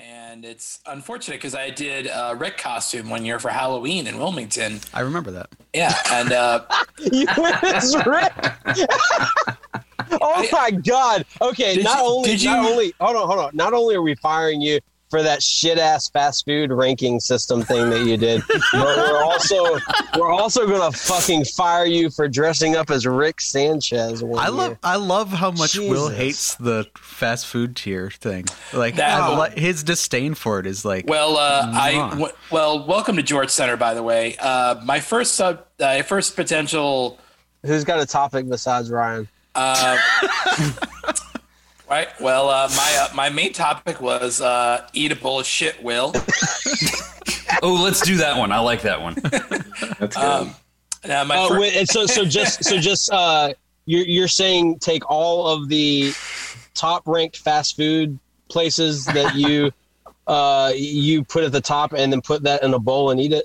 and it's unfortunate because I did a Rick costume one year for Halloween in Wilmington. I remember that. Yeah, and uh, you was Rick. oh my god. Okay, Did not you- only did not you- only hold on, hold on. Not only are we firing you for that shit ass fast food ranking system thing that you did, but we're also we're also gonna fucking fire you for dressing up as Rick Sanchez. One I love year. I love how much Will hates the fast food tier thing. Like That- I his disdain for it is like well, uh, I Mwah. well, welcome to George Center, by the way. Uh, my first sub, uh, first potential. Who's got a topic besides Ryan? Uh, right. Well, uh, my uh, my main topic was uh, eat a bowl of shit. Will. Oh, let's do that one. I like that one. That's good. Um, my Oh, fir- wait, so so just so just uh, you're you're saying take all of the top ranked fast food places that you uh you put at the top and then put that in a bowl and eat it.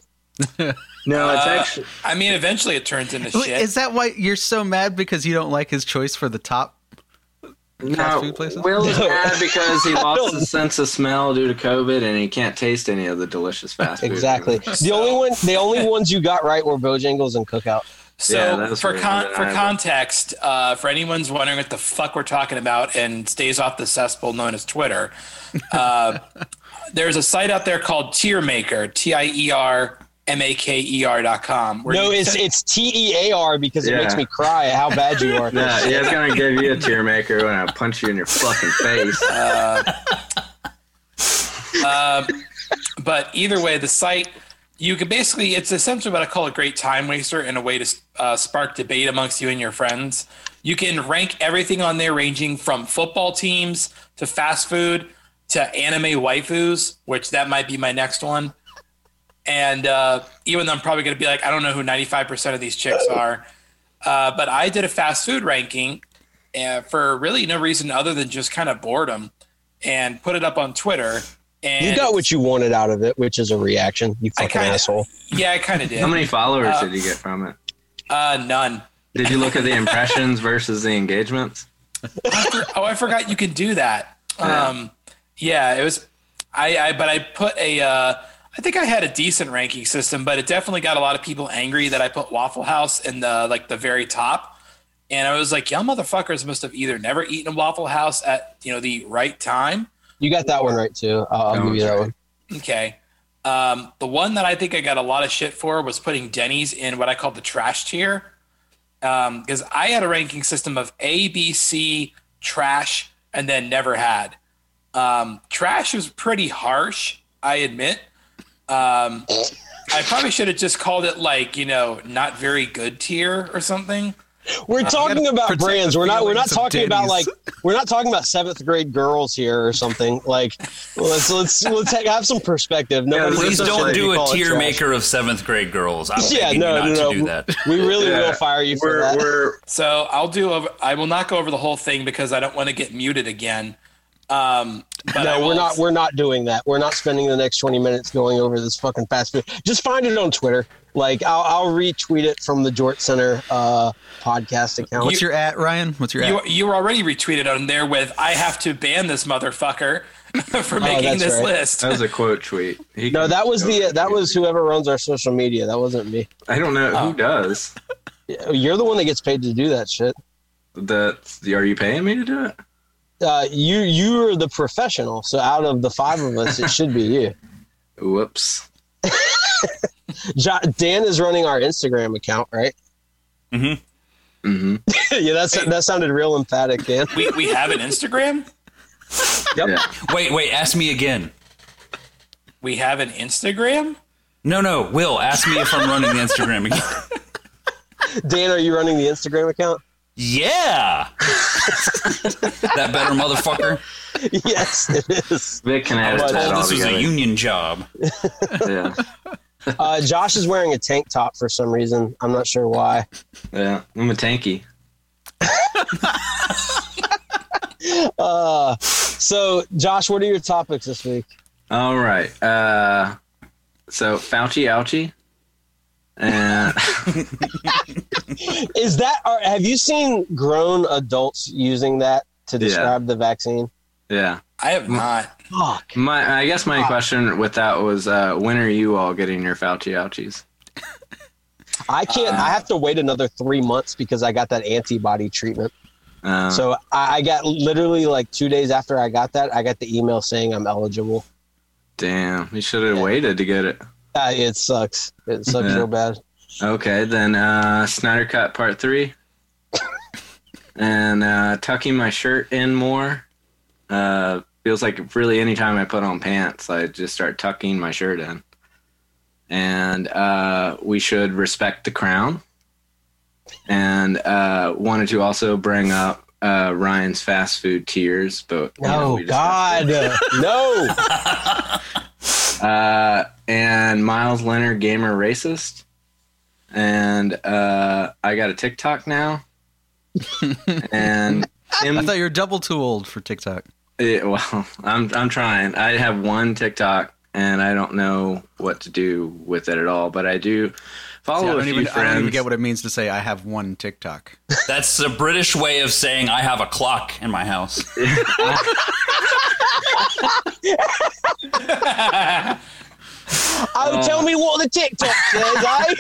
no, it's uh, actually I mean, eventually it turns into Wait, shit. Is that why you're so mad because you don't like his choice for the top? Fast no. food places? Will is No. mad because he lost his sense of smell due to COVID, and he can't taste any of the delicious fast food. Exactly. The only one the only ones you got right were Bojangles and Cookout. So Yeah, for con- for undeniable. context, uh, for anyone's wondering what the fuck we're talking about and stays off the cesspool known as Twitter, uh, there's a site out there called Tier Maker, T I E R M A K E R dot com. No, it's can- it's T E A R because it Yeah. makes me cry at how bad you are. Yeah, yeah, it's gonna give you a tear maker when I punch you in your fucking face. Uh, but either way, the site you can basically it's essentially what I call a great time waster and a way to uh, spark debate amongst you and your friends. You can rank everything on there, ranging from football teams to fast food to anime waifus, which that might be my next one. And uh, even though I'm probably going to be like, I don't know who 95% of these chicks are, uh, but I did a fast food ranking uh, for really no reason other than just kind of boredom and put it up on Twitter. And You got what you wanted out of it, which is a reaction. You fucking kinda- asshole. Yeah, I kind of did. How many followers Uh, did you get from it? Uh, none. Did you look at the impressions versus the engagements? Oh, I forgot you could do that. Yeah. Um, yeah, it was. I, I but I put a. Uh, I think I had a decent ranking system, but it definitely got a lot of people angry that I put Waffle House in the like the very top. And I was like, y'all motherfuckers must have either never eaten a Waffle House at you know the right time. You got that one right too. I'll, I'll give you that right. one. Okay. Um, the one that I think I got a lot of shit for was putting Denny's in what I call the trash tier. Because I had a ranking system of A, B, C, trash, and then never had. Um, trash was pretty harsh, I admit. Um, I probably should have just called it like, you know, not very good tier or something. We're talking about brands. We're not. We're not feelings of talking about like. We're not talking about seventh grade girls here or something. Like, let's let's let's take, have some perspective. Nobody Yeah, Please gives a shit don't do a tier maker of seventh grade girls. I'm Yeah, begging no, not no, to no. do that. We really Yeah. will fire you for We're that. we're So I'll do. Over, I will not go over the whole thing because I don't want to get muted again. Um, but no, we're not. We're not doing that. We're not spending the next twenty minutes going over this fucking fast food. Just find it on Twitter. Like, I'll, I'll retweet it from the Jort Center uh, podcast account. What's your at, Ryan? What's your You, at? you were already retweeted on there with "I have to ban this motherfucker for making Oh, this right. list." that was a quote tweet. He no, that was the ahead that and was whoever runs our social media. That wasn't me. I don't know Oh. who does. You're the one that gets paid to do that shit. That are you paying me to do it? Uh, you you're the professional. So out of the five of us, it should be you. Whoops. Jo- Dan is running our Instagram account, right? Mm-hmm. Mm-hmm. yeah, that's that sounded real emphatic, Dan. we we have an Instagram. Yep. Yeah. Wait, wait. Ask me again. We have an Instagram. No, no. Will, ask me if I'm running the Instagram again. Dan, are you running the Instagram account? Yeah. that better motherfucker. yes, it is. Vic can I edit was that told all this was a union job. Yeah, Uh, Josh is wearing a tank top for some reason. I'm not sure why. yeah. I'm a tanky. Uh, so, Josh, what are your topics this week? All right. Uh, so Fauci ouchie. And Is that? Or have you seen grown adults using that to describe the vaccine? yeah, I have not. Fuck. My, I guess my Ah. question with that was, uh, when are you all getting your Fauci ouchies? I can't. I have to wait another three months because I got that antibody treatment. Uh, So I, I got literally like two days after I got that, I got the email saying I'm eligible. damn, you should have Yeah. waited to get it. Uh, it sucks. It sucks Yeah. real bad. Okay, then uh, Snyder Cut Part Three, and uh, tucking my shirt in more. Uh, feels like really anytime I put on pants, I just start tucking my shirt in. And uh, we should respect the crown. And uh, wanted to also bring up uh, Ryan's fast food tears, but you know, discussed God, no. it. Uh, and Meyers Leonard gamer racist. And uh, I got a TikTok now. and Tim, I thought you were double too old for TikTok. Yeah, well, I'm I'm trying. I have one TikTok and I don't know what to do with it at all. But I do See, follow I, a don't even, I don't even get what it means to say I have one TikTok. That's a British way of saying I have a clock in my house. Oh, tell me what the TikTok says, eh?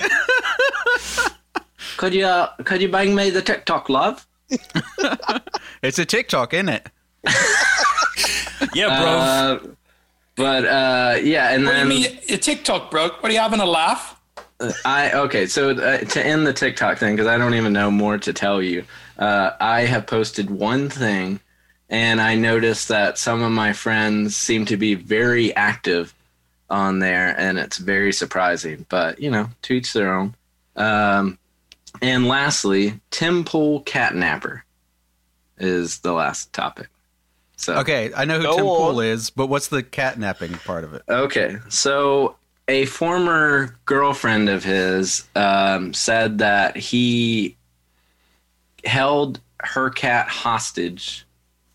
could you uh, could you bang me the TikTok love? It's a TikTok, isn't it? Yeah, bro. Uh, but uh, yeah, and What do you mean? Your TikTok bro? What are you having a laugh? I okay. So uh, to end the TikTok thing, because I don't even know more to tell you, uh, I have posted one thing, and I noticed that some of my friends seem to be very active on there, and it's very surprising. But you know, to each their own. Um, and lastly, Tim Pool catnapper is the last topic. So Okay, I know who Go Tim Pool is, but what's the catnapping part of it? Okay, so a former girlfriend of his um, said that he held her cat hostage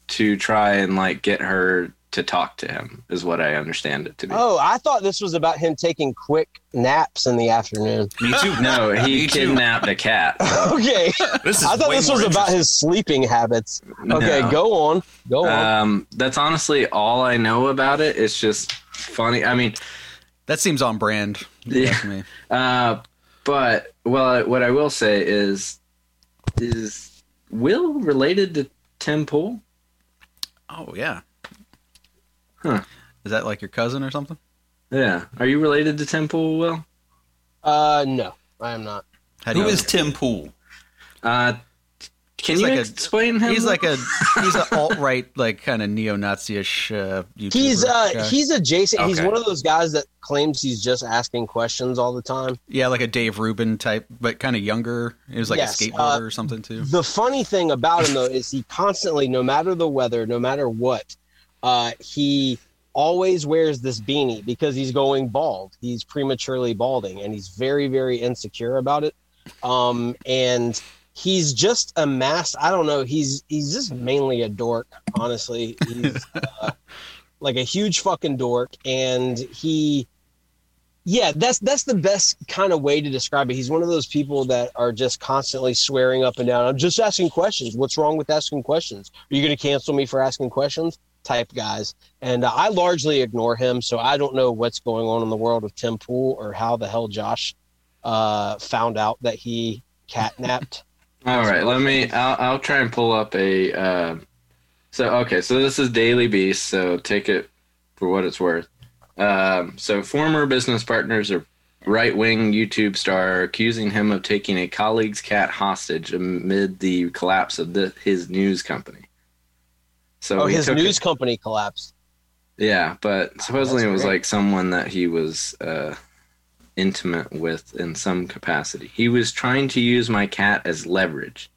to try and like get her to talk to him. Is what I understand it to be. Oh, I thought this was about him taking quick naps in the afternoon. Me too. No, he Me too. kidnapped a cat. Okay, This is I thought this was about his sleeping habits. Okay, No. go on, go on. Um, that's honestly all I know about it. It's just funny. I mean, That seems on brand. Yeah. me. Uh, but well, what I will say is, is Will related to Tim Pool? Oh yeah. Huh. Is that like your cousin or something? Yeah. Are you related to Tim Pool, Will? Uh, no, I am not. Who is do Who you- is Tim Pool? Uh, can He's you like a- explain him? He's like a he's an alt right like kind of neo Nazi-ish uh, YouTuber He's uh, guy. he's adjacent. He's one of those guys that claims he's just asking questions all the time. yeah, like a Dave Rubin type, but kind of younger. He was like Yes, a skateboarder uh, or something too. The funny thing about him though is he constantly, no matter the weather, no matter what, uh, he always wears this beanie because he's going bald. He's prematurely balding, and he's very, very insecure about it. Um, and he's just a mass. I don't know. He's he's just mainly a dork, honestly. He's uh, like a huge fucking dork, and he. Yeah, that's that's the best kind of way to describe it. He's one of those people that are just constantly swearing up and down. I'm just asking questions. What's wrong with asking questions? Are you going to cancel me for asking questions? Type guys, and uh, I largely ignore him. So I don't know what's going on in the world of Tim Pool or how the hell Josh uh, found out that he catnapped. All right, let me. I'll, I'll try and pull up a. Uh, so okay, so this is Daily Beast. So take it for what it's worth. Um, so former business partners are right-wing YouTube star accusing him of taking a colleague's cat hostage amid the collapse of the, his news company. So oh, his news it- company collapsed. yeah, but supposedly that's it was great. like someone that he was uh, intimate with in some capacity. He was trying to use my cat as leverage.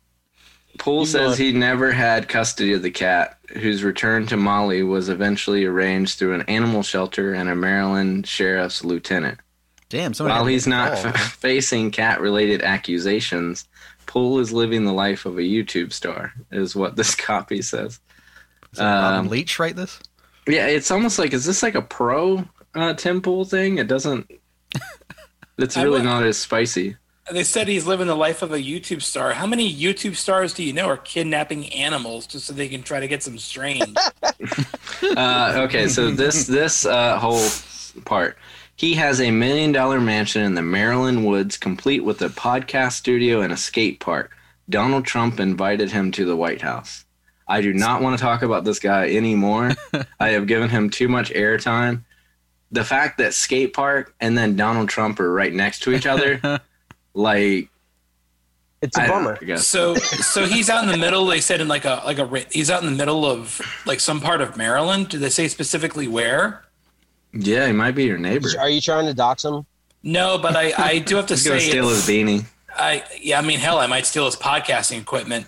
Pool Keep says he never had custody of the cat, whose return to Mali was eventually arranged through an animal shelter and a Maryland sheriff's lieutenant. Damn, While he's not f- facing cat related accusations, Pool is living the life of a YouTube star, is what this copy says. Is um, Leach write this? Yeah, it's almost like is this like a pro uh, Tim Pool thing? It doesn't. It's really not as spicy. They said he's living the life of a YouTube star. How many YouTube stars do you know are kidnapping animals just so they can try to get some strange? Uh, okay, so this this uh, whole part, he has a million dollar mansion in the Maryland woods, complete with a podcast studio and a skate park. Donald Trump invited him to the White House. I do not want to talk about this guy anymore. I have given him too much airtime. The fact that skate park and then Donald Trump are right next to each other, like It's a I don't know, bummer. So, so he's out in the middle. They said in like a like a ri- he's out in the middle of like some part of Maryland. Did they say specifically where? Yeah, he might be your neighbor. Are you trying to dox him? No, but I I do have to He's say steal his beanie. I yeah I mean hell I might steal his podcasting equipment.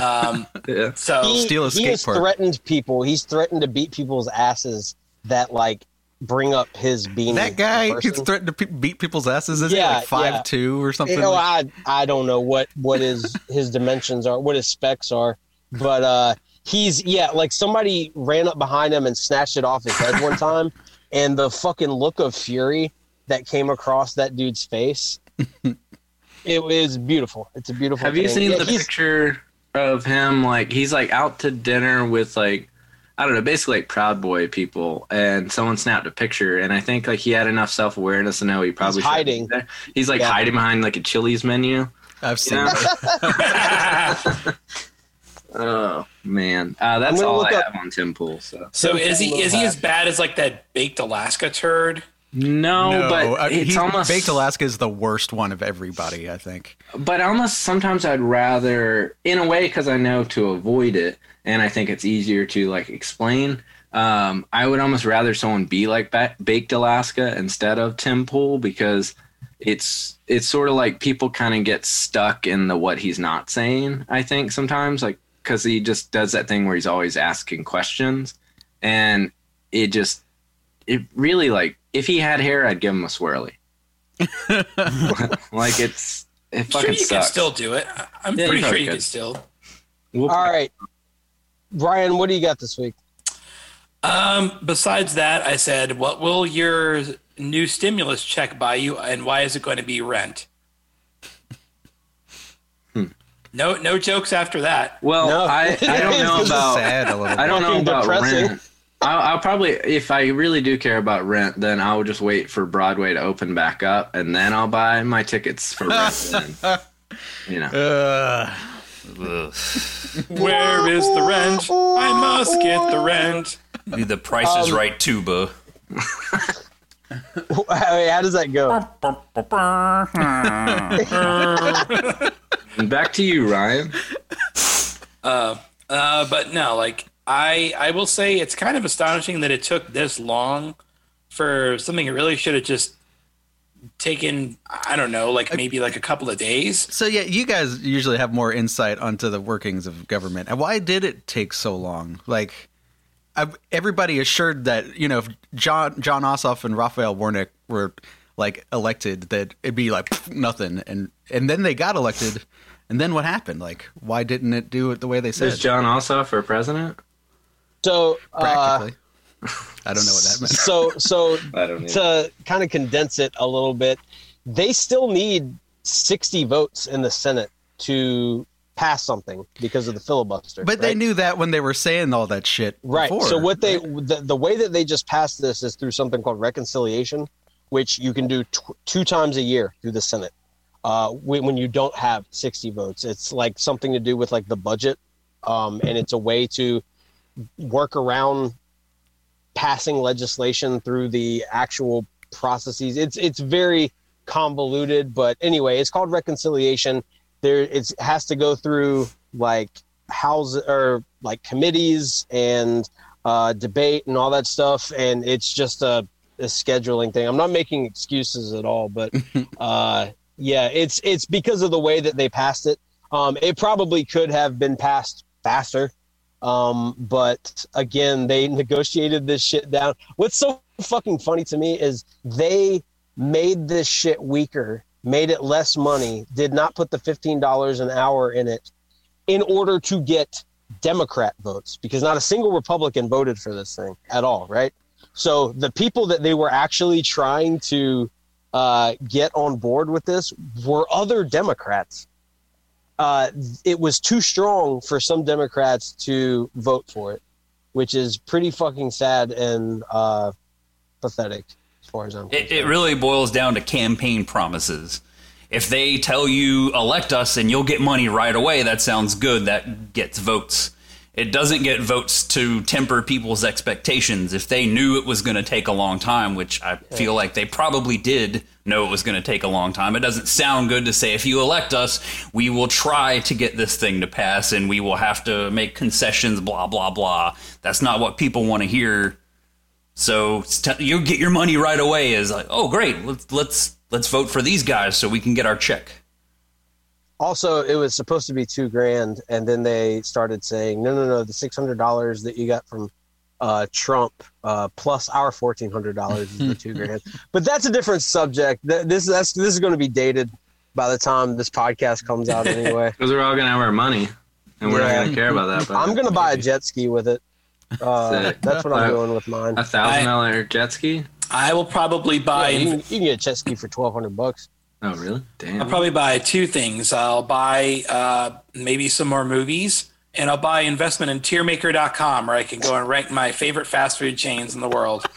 Um, Yeah. so he, steal a he skate has park. threatened people. He's threatened to beat people's asses that like bring up his being That guy, person. he's threatened to pe- beat people's asses. Is Yeah, he like five yeah. two or something? You know, I I don't know what what his his dimensions are, what his specs are, but uh he's yeah, like somebody ran up behind him and snatched it off his head one time, and the fucking look of fury that came across that dude's face, it was beautiful. It's a beautiful. Have you seen Yeah, the picture of him? Like he's like out to dinner with like I don't know, basically like Proud Boy people, and someone snapped a picture, and I think like he had enough self awareness to know he probably shouldn't hiding. there. He's like Yeah. hiding behind like a Chili's menu. I've seen. Yeah. that. Oh man, uh, that's gonna all I up- have on Tim Pool. So so is he is he as bad as like that baked Alaska turd? no, No, but I- it's almost Baked Alaska is the worst one of everybody. I think. but almost sometimes I'd rather, in a way, because I know to avoid it, and I think it's easier to like explain. Um, I would almost rather someone be like ba- Baked Alaska instead of Tim Pool because it's it's sort of like people kind of get stuck in the what he's not saying. I think sometimes like because he just does that thing where he's always asking questions, and it just it really like if he had hair, I'd give him a swirly. like it's it I'm fucking sure you can still do it. I- I'm Yeah, pretty sure you could. can still. We'll- All right, Brian, what do you got this week? Um, besides that, I said, what will your new stimulus check buy you, and why is it going to be rent? Hmm. No, no jokes after that. Well, No. I, I don't know about Sad a little. I don't know about depressing. rent. I'll, I'll probably if I really do care about rent, then I'll just wait for Broadway to open back up, and then I'll buy my tickets for rent. then. You know, Ugh. Ugh. Where is the rent? I must get the rent. Need the Price is Um, Right tuba. How does that go? back to you, Ryan. Uh, but no, like I, I will say it's kind of astonishing that it took this long for something that really should have just taken. I don't know, like maybe like a couple of days. So yeah, you guys usually have more insight onto the workings of government. And why did it take so long? Like, I, everybody assured that you know if Jon Jon Ossoff and Raphael Warnock were like elected, that it'd be like pff, nothing, and and then they got elected, and then what happened? Like, why didn't it do it the way they said? Is Jon Ossoff for president? So, uh, Practically, I don't know what that meant. so, so I don't know. to kind of condense it a little bit, they still need 60 votes in the Senate to pass something because of the filibuster. But they knew that when they were saying all that shit. Right. Before, so what they right? the, the way that they just passed this is through something called reconciliation, which you can do tw- two times a year through the Senate. Uh, when, when you don't have 60 votes, it's like something to do with like the budget, um, and it's a way to work around passing legislation through the actual processes. It's it's very convoluted, but anyway, it's called reconciliation. There, it has to go through like house or like committees and uh, debate and all that stuff, and it's just a, a scheduling thing. I'm not making excuses at all, but uh, yeah, it's it's because of the way that they passed it. Um, it probably could have been passed faster, um, but again, they negotiated this shit down. What's so fucking funny to me is they made this shit weaker, made it less money, did not put the fifteen dollars an hour in it, in order to get Democrat votes because not a single Republican voted for this thing at all, right? So the people that they were actually trying to uh, get on board with this were other Democrats. Uh, it was too strong for some Democrats to vote for it, which is pretty fucking sad and uh, pathetic as far as I'm concerned. It, it really boils down to campaign promises. If they tell you elect us and you'll get money right away, that sounds good. That gets votes. It doesn't get votes to temper people's expectations. If they knew it was going to take a long time, which I feel like they probably did know it was going to take a long time, it doesn't sound good to say if you elect us, we will try to get this thing to pass and we will have to make concessions, blah blah blah. That's not what people want to hear. So you get your money right away. Is like, oh great, let's let's let's vote for these guys so we can get our check. Also it was supposed to be two grand and then they started saying no no no the $600 that you got from uh, trump uh, plus our $1400 is the two grand but that's a different subject Th- this that's this is going to be dated by the time this podcast comes out anyway Because we're all gonna have our money, and we're Yeah. not gonna care about that. But i'm going to buy a jet ski with it uh, that's what i'm doing with mine a thousand dollar jet ski. I will probably Yeah, buy. you, can, you can get a jet ski for 1200 bucks Oh really? Damn. I'll probably buy two things. I'll buy uh, maybe some more movies, and I'll buy investment in tiermaker.com where I can go and rank my favorite fast food chains in the world.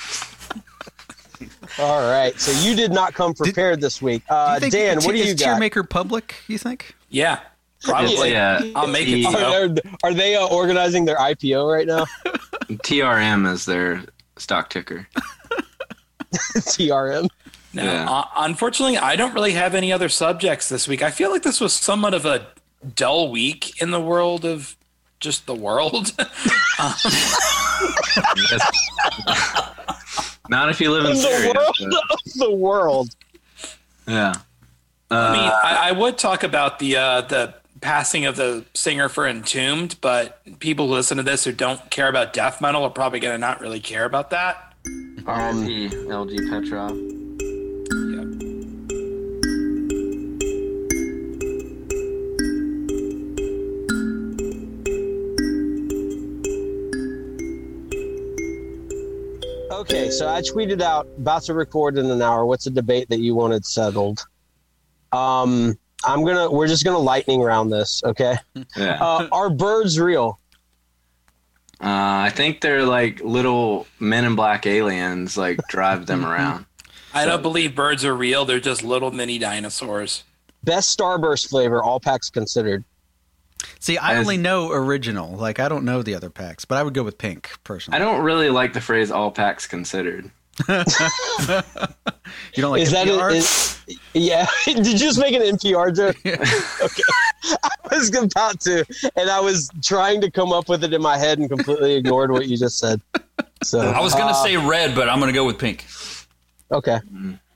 all right so you did not come prepared this week uh, you think dan it's- what do is you got Tiermaker public? You think? Yeah, probably. yeah. I'll make it T- are, are they uh, organizing their ipo right now TRM is their stock ticker. trm No, Yeah. uh, unfortunately, I don't really have any other subjects this week. I feel like this was somewhat of a dull week in the world of just the world. Not if you live in the Syria. world of the world. but- yeah. I mean, Uh, I, I would talk about the uh, the passing of the singer for Entombed, but people who listen to this who don't care about death metal are probably going to not really care about that. R.I.P. LG Petrov. Okay, so I tweeted out about to record in an hour. What's a debate that you wanted settled? Um, I'm gonna. We're just gonna lightning round this. Okay. Yeah. Uh, are birds real? Uh, I think they're like little men in black aliens, like drive them around. I don't believe birds are real. They're just little mini dinosaurs. Best Starburst flavor, all packs considered. See, I As- only know original. Like I don't know the other packs, but I would go with pink personally. I don't really like the phrase "all packs considered." you don't like is that NPR? it? Is, yeah. Did you just make an NPR joke? okay. I was about to, and I was trying to come up with it in my head and completely ignored what you just said. So I was gonna uh, say red, but I'm gonna go with pink. okay.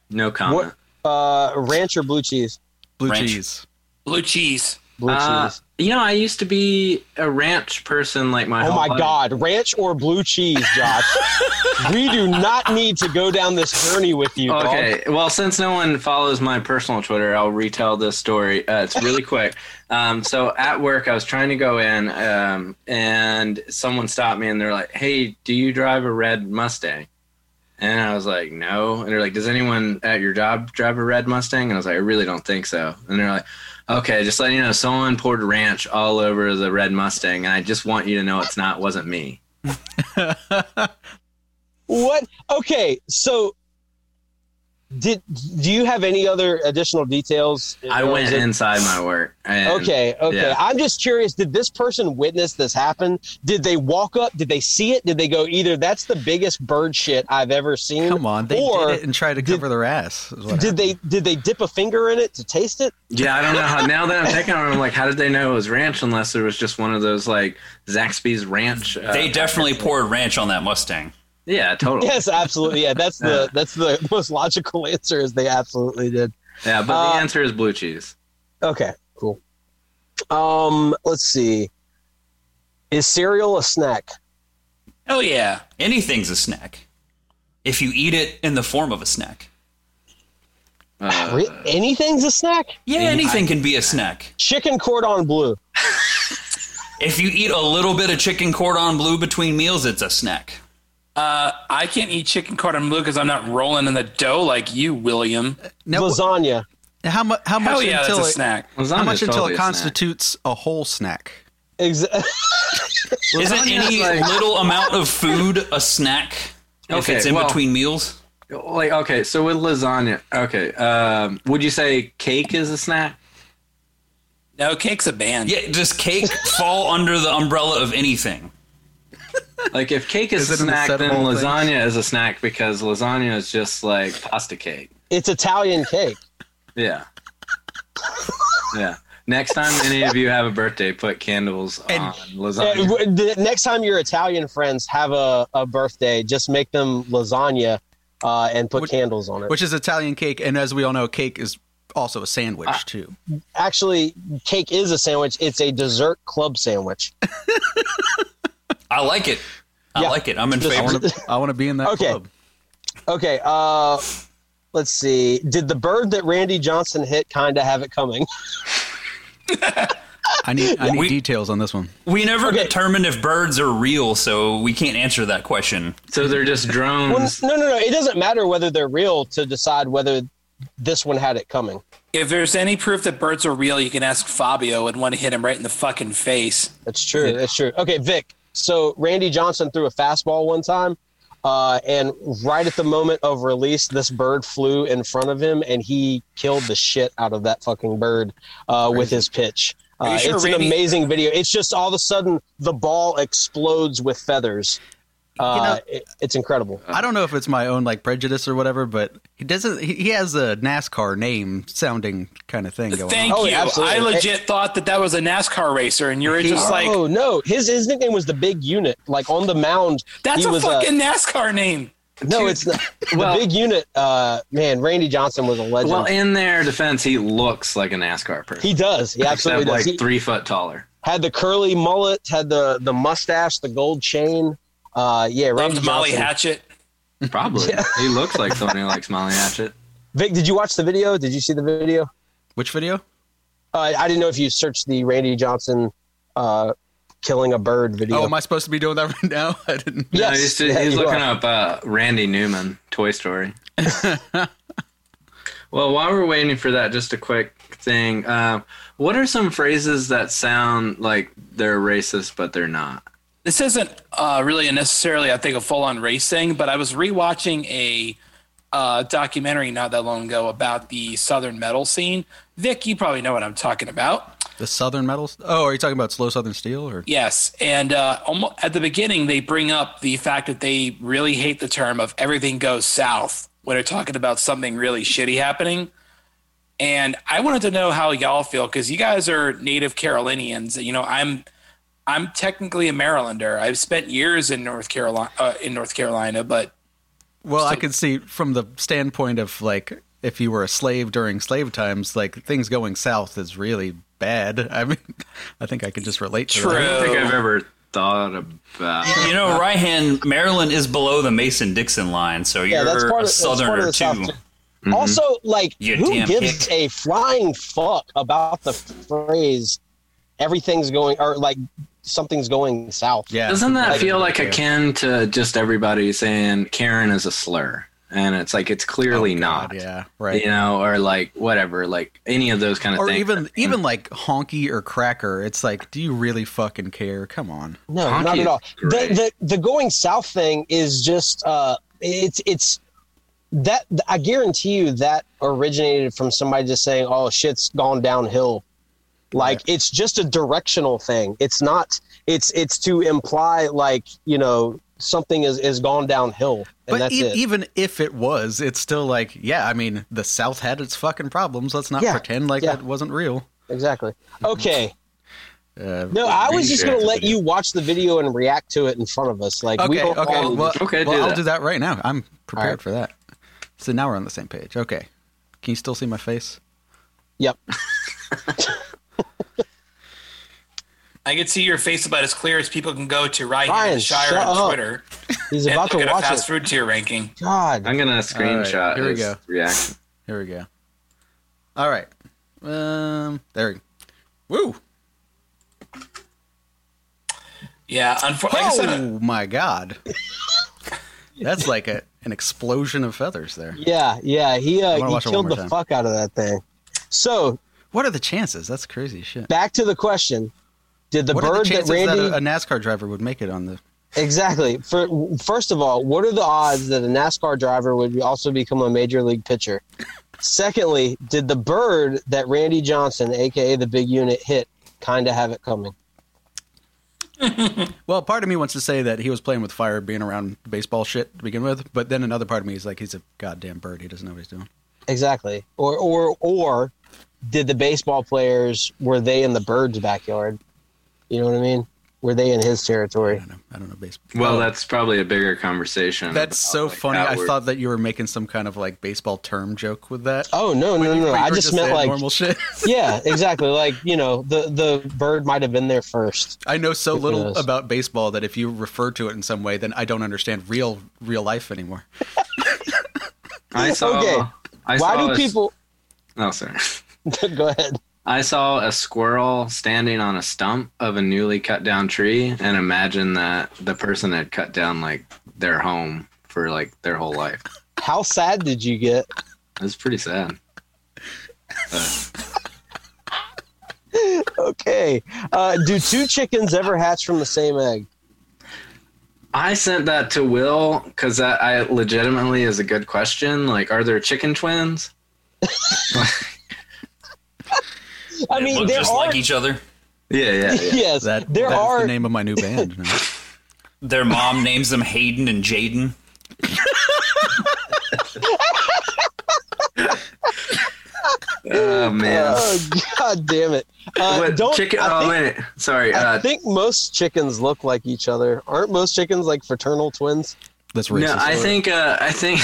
No comment. What uh, ranch or blue cheese? blue Ranch. cheese. Blue cheese. Blue Uh, cheese. You know, I used to be a ranch person, like my Oh my life. God, ranch or blue cheese, Josh? we do not need to go down this journey with you. dog. Okay, well, since no one follows my personal Twitter, I'll retell this story. Uh, it's really quick. Um, so at work, I was trying to go in, um, and someone stopped me, and they're like, "Hey, do you drive a red Mustang?" And I was like, "No." And they're like, "Does anyone at your job drive a red Mustang?" And I was like, "I really don't think so." And they're like, "Okay, just letting you know, someone poured ranch all over the red Mustang, and I just want you to know it's not wasn't me." What? Okay, so did do you have any other additional details? I Or went it- inside my work. And Okay, okay. yeah. I'm just curious. Did this person witness this happen? Did they walk up? Did they see it? Did they go either? That's the biggest bird shit I've ever seen. Come on, they or did it and try to did- cover their ass. is what Did they did they dip a finger in it to taste it? Yeah, I don't know how. Now that I'm thinking, of it, I'm like, how did they know it was ranch unless there was just one of those like Zaxby's ranch? Uh, They definitely poured ranch on that Mustang. Yeah, totally. Yes, absolutely. Yeah, that's the that's the most logical answer. Is they absolutely did. Yeah, but Uh, the answer is blue cheese. Okay, cool. Um, let's see. Is cereal a snack? Oh yeah. Anything's a snack if you eat it in the form of a snack. Uh, Re- Anything's a snack? Yeah, anything can be a snack. Chicken cordon bleu. If you eat a little bit of chicken cordon bleu between meals, it's a snack. Uh, I can't eat chicken cordon bleu because I'm not rolling in the dough like you, William. Now, Lasagna. how much? How much Hell yeah, until that's a it, snack. how much until totally it constitutes a whole snack? Exactly. Isn't any like- little amount of food a snack if Okay, it's in well- between meals? Like okay, so with lasagna, okay, um, would you say cake is a snack? No, cake's a band. Yeah, does cake fall under the umbrella of anything? Like if cake is, Is a it in the snack, then all things? lasagna is a snack because lasagna is just like pasta cake. it's Italian cake. Yeah. yeah. Next time any of you have a birthday, put candles And- on Uh, lasagna. w- the next time your Italian friends have a, a birthday, just make them lasagna uh, and put Which- candles on it. Which is Italian cake, and as we all know, cake is also a sandwich Ah. too. Actually, cake is a sandwich. It's a dessert club sandwich. I like it. I Yeah. like it. I'm in Just- favor. want to. I want to be in that Okay. club. Okay, uh, let's see. Did the bird that Randy Johnson hit kind of have it coming? I need. I need We- details on this one. We never Okay. determined if birds are real, so we can't answer that question. so they're just Well, drones. no, no, no. It doesn't matter whether they're real to decide whether this one had it coming. If there's any proof that birds are real, you can ask Fabio and want to hit him right in the fucking face. That's true. That's true. Okay, Vic. So Randy Johnson threw a fastball one time, uh, and right at the moment of release, this bird flew in front of him, and he killed the shit out of that fucking bird uh, with his pitch. Uh, sure it's an amazing video. It's just all of a sudden the ball explodes with feathers. Uh, know- it- it's incredible. I don't know if it's my own like prejudice or whatever, but he doesn't. He, he has a NASCAR name sounding kind of thing going Thank Oh, you. absolutely. I legit thought that that was a NASCAR racer, and you were just like, oh no, his his nickname was the Big Unit. Like on the mound, that's he a was uh, fucking NASCAR name. no, it's not. the Well- Big Unit. Uh, man, Randy Johnson was a legend. Well, in their defense, he looks like a NASCAR person. He does. He absolutely except does. like He three foot taller. had the curly mullet, had the the mustache, the gold chain. Uh, yeah, Randy Loved Molly Johnson. Hatchet. Probably. He looks like someone who likes Molly Hatchet. Vic, did you watch the video? Did you see the video? Which video? Uh, I didn't know if you searched the Randy Johnson uh, killing a bird video. Oh, am I supposed to be doing that right now? I didn't. Yes. No, he's, Yeah, he's looking are. up uh, Randy Newman, Toy Story. well, while we're waiting for that, just a quick thing. Uh, what are some phrases that sound like they're racist, but they're not? This isn't uh, really necessarily, I think, a full-on race thing, but I was rewatching a uh, documentary not that long ago about the Southern metal scene. Vic, you probably know what I'm talking about. The Southern metals. Oh, are you talking about Slow Southern Steel or? Yes, and uh, almo- at the beginning, they bring up the fact that they really hate the term of everything goes south when they're talking about something really shitty happening. And I wanted to know how y'all feel because you guys are native Carolinians. You know, I'm I'm technically a Marylander. I've spent years in North Carolina, uh, in North Carolina, but Well, I could see from the standpoint of like if you were a slave during slave times, like things going south is really bad. I mean, I think I could just relate to True. I don't think I've ever thought about. You know, Ryan, Maryland is below the Mason Dixon line, so yeah, you're that's part a of, that's part of southerner the South too. too. Also, like, You who gives hick. a flying fuck about the phrase "everything's going" or like something's going south? Yeah. Doesn't that Like- feel like Yeah. akin to just everybody saying Karen is a slur? And it's like it's clearly Oh, not. Yeah. Right. You know, or like whatever, like any of those kind of or things. even even like honky or cracker. It's like, do you really fucking care? Come on. No, Honky not at all. The, the the going south thing is just uh, it's it's that I guarantee you that originated from somebody just saying, "Oh, shit's gone downhill." Like it's just a directional thing. It's not. It's it's to imply like you know something is is gone downhill, and But that's e- it. even if it was, it's still like, yeah. I mean, the South had its fucking problems. Let's not Yeah, pretend like yeah. it wasn't real. exactly. Okay. Uh, No, I was just gonna let you watch the video and react to it in front of us. Like we okay. don't Okay. all- Well, Okay, well do I'll that. do that right now. I'm prepared All right. for that. So now we're on the same page. Okay. Can you still see my face? Yep. I can see your face about as clear as people can go to Ryan, Ryan, the Shire shut on up. Twitter He's and about look to at a watch fast it. food tier ranking. God. I'm gonna screenshot here we his go. reaction. Here we go. All right. Um. There. we Woo. Yeah, unfortunately, like Oh my God. That's like a, an explosion of feathers there. Yeah, yeah. He uh, he watch it one killed the time. fuck out of that thing. So What are the chances? That's crazy shit. back to the question: Did the what are the bird that chances Randy that a, a NASCAR driver would make it on the? exactly? For first of all, what are the odds that a NASCAR driver would also become a major league pitcher? Secondly, did the bird that Randy Johnson, aka the big unit, hit kind of have it coming? Well, part of me wants to say that he was playing with fire, being around baseball shit to begin with, but then another part of me is like, he's a goddamn bird. He doesn't know what he's doing. Exactly. Or or or did the baseball players were they in the bird's backyard? You know what I mean? Were they in his territory? I territory? don't know. I don't know baseball. Well, that's probably a bigger conversation. That's so like, funny. I thought that you were making some kind of like baseball term joke with that. Oh no no no! no. I were just meant like normal shit. yeah, exactly. Like you know, the the bird might have been there first. I know so Who little knows? about baseball that if you refer to it in some way, then I don't understand real real life anymore. I saw. Okay. I Why saw do a- people? Oh, sorry. Go ahead. I saw a squirrel standing on a stump of a newly cut down tree, and imagine that the person had cut down like their home for like their whole life. How sad did you get? It was pretty sad. Okay. Uh, do two chickens ever hatch from the same egg? I sent that to Will because that I legitimately is a good question. Like, are there chicken twins? I They mean, look there just are. like each other. Yeah, yeah, yeah. yes, That there that is are. the name of my new band. Their mom names them Hayden and Jaden. oh man. Oh god damn it! Uh, What, don't chicken? I oh think, wait, sorry. I Uh, think most chickens look like each other. Aren't most chickens like fraternal twins? That's racist. no, I think. Uh, I think.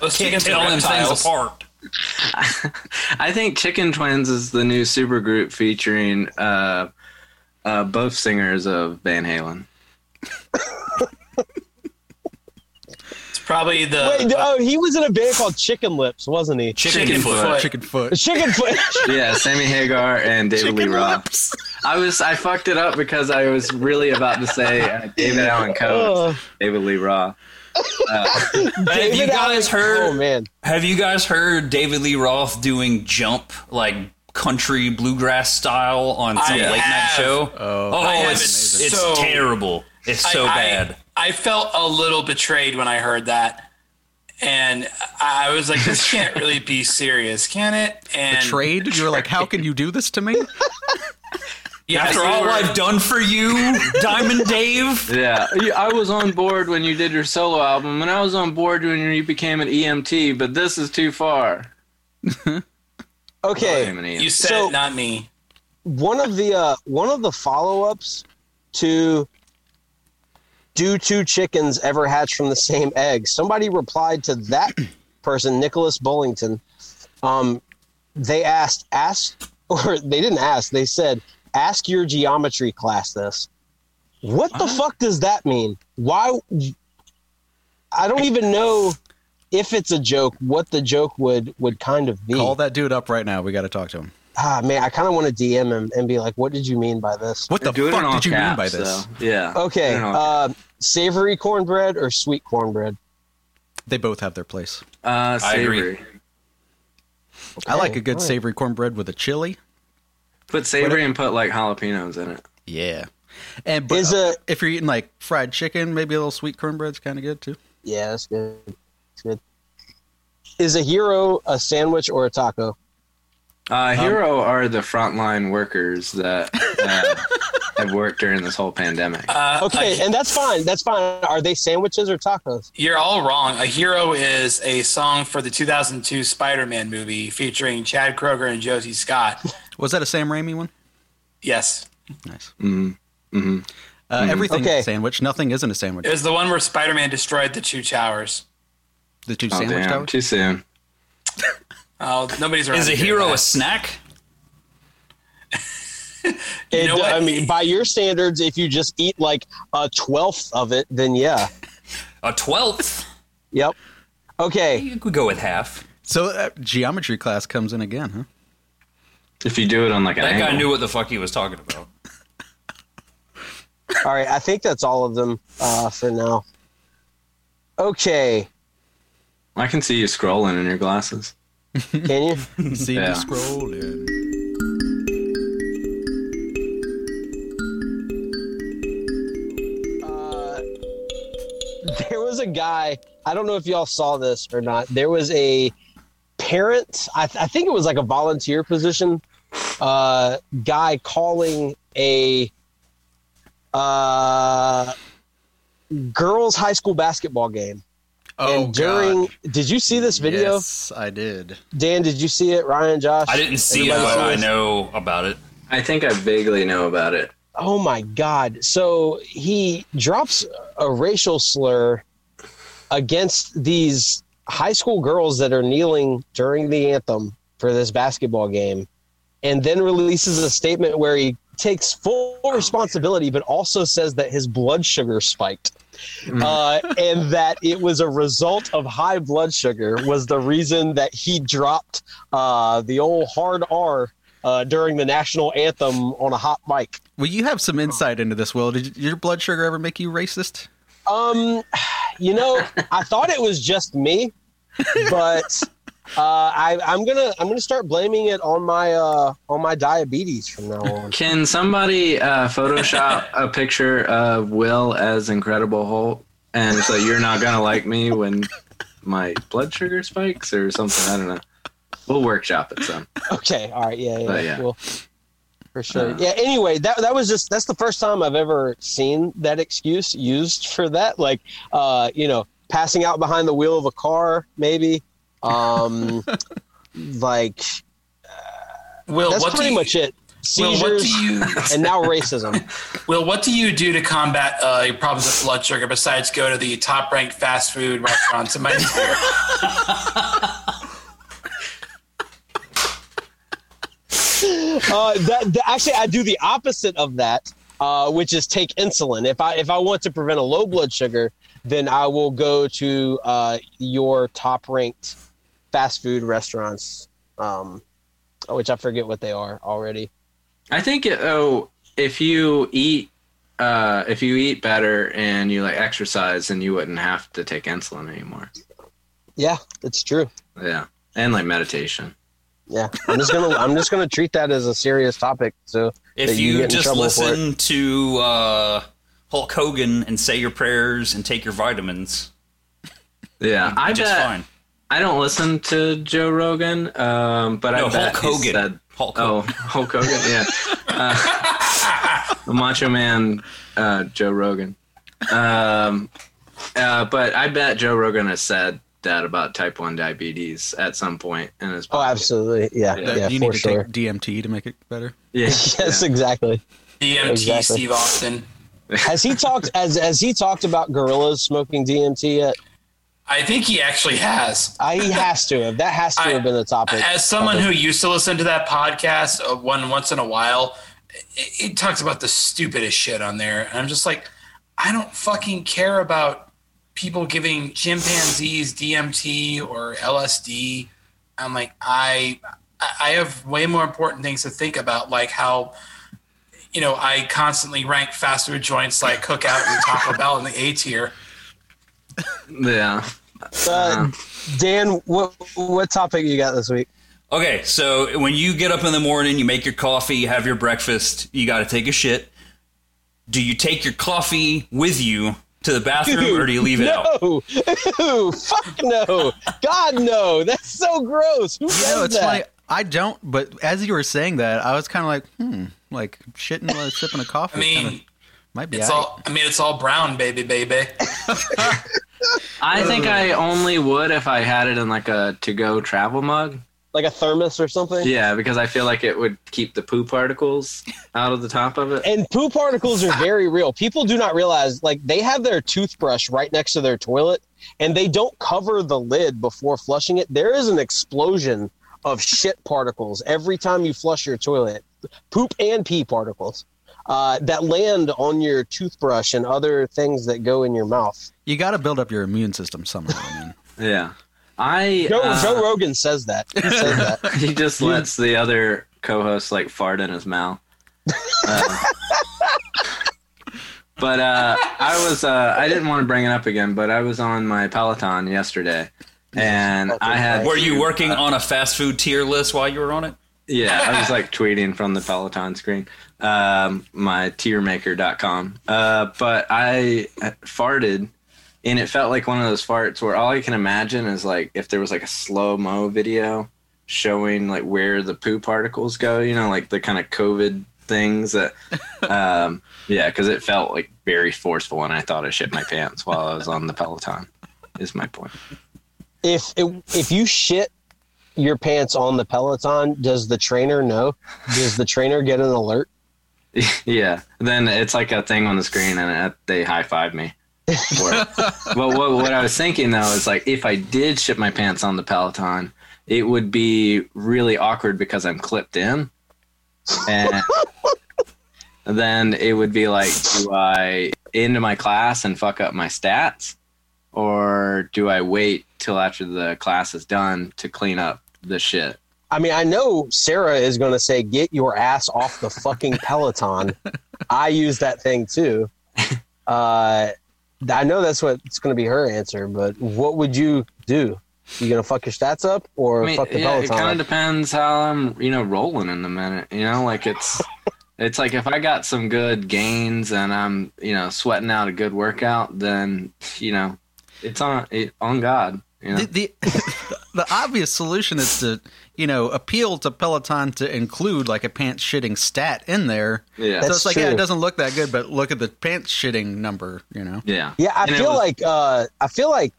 Those Can't chickens are tell them things apart. I think Chicken Twins is the new supergroup featuring uh, uh, both singers of Van Halen. It's probably the Wait, oh, he was in a band called Chicken Lips, wasn't he? Chicken, Chicken foot. foot. chicken foot. Chicken Foot. Yeah, Sammy Hagar and David Lee Roth. lips. I was I fucked it up because I was really about to say uh, David Allan Coe, Oh, David Lee Roth. Uh, Have you guys Allen- heard? Oh man, Have you guys heard David Lee Roth doing jump like country bluegrass style on some I late night show? Oh, oh, it's It's it's so- terrible. It's so I, I- bad. I, felt a little betrayed when I heard that, and I was like, "This can't really be serious, can it?" And Betrayed? You were like, how can you do this to me? Yeah, After all were- I've done for you, Diamond Dave. yeah, I was on board when you did your solo album, and I was on board when you became an EMT. But this is too far. okay. Became you said So- it, not me. One of the uh, one of the follow ups to do two chickens ever hatch from the same egg? Somebody replied to that person, Nicholas Bullington. Um, they asked, asked, or they didn't ask. They said, ask your geometry class this. What the fuck does that mean? Why? I don't even know if it's a joke. What the joke would would kind of be. Call that dude up right now. We got to talk to him. ah man, I kind of want to DM him and be like, "What did you mean by this?" What the Do it fuck did you mean by this? though. Yeah. Okay, Do it in uh, savory cornbread or sweet cornbread? They both have their place. Uh, I agree. savory. I like a good alright. savory cornbread with a chili. Put savory and put like jalapenos in it. Yeah. And but Is a if you're eating like fried chicken, maybe a little sweet cornbread's kind of good too. yeah, that's good. That's good. Is a hero a sandwich or a taco? Uh, Hero are the frontline workers that uh, have worked during this whole pandemic. Uh, Okay, a- and that's fine. That's fine. Are they sandwiches or tacos? you're all wrong. A hero is a song for the 2002 Spider-Man movie featuring Chad Kroeger and Josie Scott. Was that a Sam Raimi one? Yes, Nice. Mm. hmm Uh, Everything's Okay. a sandwich. Nothing isn't a sandwich. it was the one where Spider-Man destroyed the two towers. The two Oh, sandwich damn. towers. Too soon. Oh, nobody's around. Is a to hear hero a snack? It, know? I mean, by your standards, if you just eat like a twelfth of it, then yeah. A twelfth? Yep. Okay. You could go with half. So uh, geometry class comes in again, huh? If you do it on like an That guy angle. knew what the fuck he was talking about. All right. I think that's all of them uh, for now. Okay, I can see you scrolling in your glasses. can you? See Yeah. me scrolling. Guy. I don't know if y'all saw this or not. There was a parent. I, th- I think it was like a volunteer position. Uh, guy calling a uh, girls' high school basketball game. Oh, and during, God. did you see this video? Yes, I did. Dan, did you see it? Ryan, Josh? I didn't see it, but I know about it. I think I vaguely know about it. Oh my God. So he drops a racial slur against these high school girls that are kneeling during the anthem for this basketball game, and then releases a statement where he takes full responsibility, but also says that his blood sugar spiked. Uh, and that it was a result of high blood sugar was the reason that he dropped uh, the old hard R uh, during the national anthem on a hot mic. Well, you have some insight into this, Will. Did your blood sugar ever make you racist? Um, you know, I thought it was just me, but uh, I, I'm gonna I'm gonna start blaming it on my uh, on my diabetes from now on. Can somebody uh, Photoshop a picture of Will as Incredible Hulk, and so you're not gonna like me when my blood sugar spikes or something? I don't know. We'll workshop it some. Okay, all right, yeah, yeah, But yeah. Well, for sure. Uh. yeah. Anyway, that that was just that's the first time I've ever seen that excuse used for that. Like, uh, you know, passing out behind the wheel of a car, maybe. Um, like Will, that's what pretty you, much it. Will, what Seizures do you, and now racism. Will, what do you do to combat uh, your problems with blood sugar besides go to the top-ranked fast food restaurants in my area? uh, that, that- actually, I do the opposite of that, uh, which is take insulin. If I if I want to prevent a low blood sugar, then I will go to uh, your top ranked fast food restaurants, um, which I forget what they are already. I think it, oh, if you eat, uh, if you eat better and you like exercise, then you wouldn't have to take insulin anymore. Yeah, it's true. Yeah, and like meditation. Yeah, I'm just gonna I'm just gonna treat that as a serious topic. So If you you, just trouble for it. listen to uh, Hulk Hogan and say your prayers and take your vitamins, Yeah, I just bet. fine. I don't listen to Joe Rogan, um, but No, I bet Hulk he Hogan. said Hulk Oh, Hogan. Hulk Hogan, yeah. Uh, the Macho Man, uh, Joe Rogan. Um, uh, but I bet Joe Rogan has said that about type 1 diabetes at some point in his oh, absolutely, yeah, Yeah. yeah, you need to sure. take DMT to make it better. Yeah, yes, yeah. exactly. DMT Exactly. Steve Austin. Has he talked as has he talked about gorillas smoking DMT yet? I think he actually has. Uh, he has to have. That has to I- have been the topic. As someone who used to listen to that podcast uh, one once in a while, it, it talks about the stupidest shit on there, and I'm just like, I don't fucking care about people giving chimpanzees DMT or LSD. I'm like, I I have way more important things to think about, like how. You know, I constantly rank fast food joints like Cookout and Taco Bell in the A tier. yeah. Uh, Dan, what what topic you got this week? Okay, so when you get up in the morning, you make your coffee, you have your breakfast, you got to take a shit. Do you take your coffee with you to the bathroom or do you leave it out? no, fuck no, God no, that's so gross. Who You does know, it's that? funny. I don't, but as you were saying that, I was kind of like, hmm, like shitting while sipping a coffee. I mean, kinda might be. It's aight. all. I mean, it's all brown, baby, baby. I think I only would if I had it in like a to go travel mug. Like a thermos or something. Yeah, because I feel like it would keep the poo particles out of the top of it. And poo particles are very real. People do not realize, like, they have their toothbrush right next to their toilet and they don't cover the lid before flushing it. There is an explosion of shit particles every time you flush your toilet poop and pee particles uh, that land on your toothbrush and other things that go in your mouth. You got to build up your immune system somehow. man. Yeah. I Joe, uh, Joe Rogan says that. He says that. he just lets the other co-host like fart in his mouth. Uh, But uh, I was uh, I didn't want to bring it up again, but I was on my Peloton yesterday, and I had Were you working on a fast food tier list while you were on it? Yeah, I was like tweeting from the Peloton screen, um, my tiermaker.com. Uh, but I farted, and it felt like one of those farts where all I can imagine is like if there was like a slow mo video showing like where the poo particles go, you know, like the kind of COVID things that, um, yeah, because it felt like very forceful, and I thought I shit my pants while I was on the Peloton. Is my point. If it, if you shit your pants on the Peloton, does the trainer know? Does the trainer get an alert? yeah. Then it's like a thing on the screen, and it, they high five me. But what, what I was thinking though is like if I did shit my pants on the Peloton, it would be really awkward because I'm clipped in, and then it would be like, do I into my class and fuck up my stats, or do I wait till after the class is done to clean up the shit? I mean, I know Sarah is going to say, "Get your ass off the fucking Peloton." I use that thing too. Uh, I know that's what it's going to be her answer, but what would you do? You gonna fuck your stats up or I mean, fuck the yeah, it kind of depends how I'm, you know, rolling in the minute. You know, like it's, it's like if I got some good gains and I'm, you know, sweating out a good workout, then you know, it's on it, on God. You know, The, the the obvious solution is to you know appeal to Peloton to include like a pants shitting stat in there. yeah, so That's it's like yeah, it doesn't look that good, but look at the pants shitting number. You know. yeah, Yeah, I And feel was- like uh, I feel like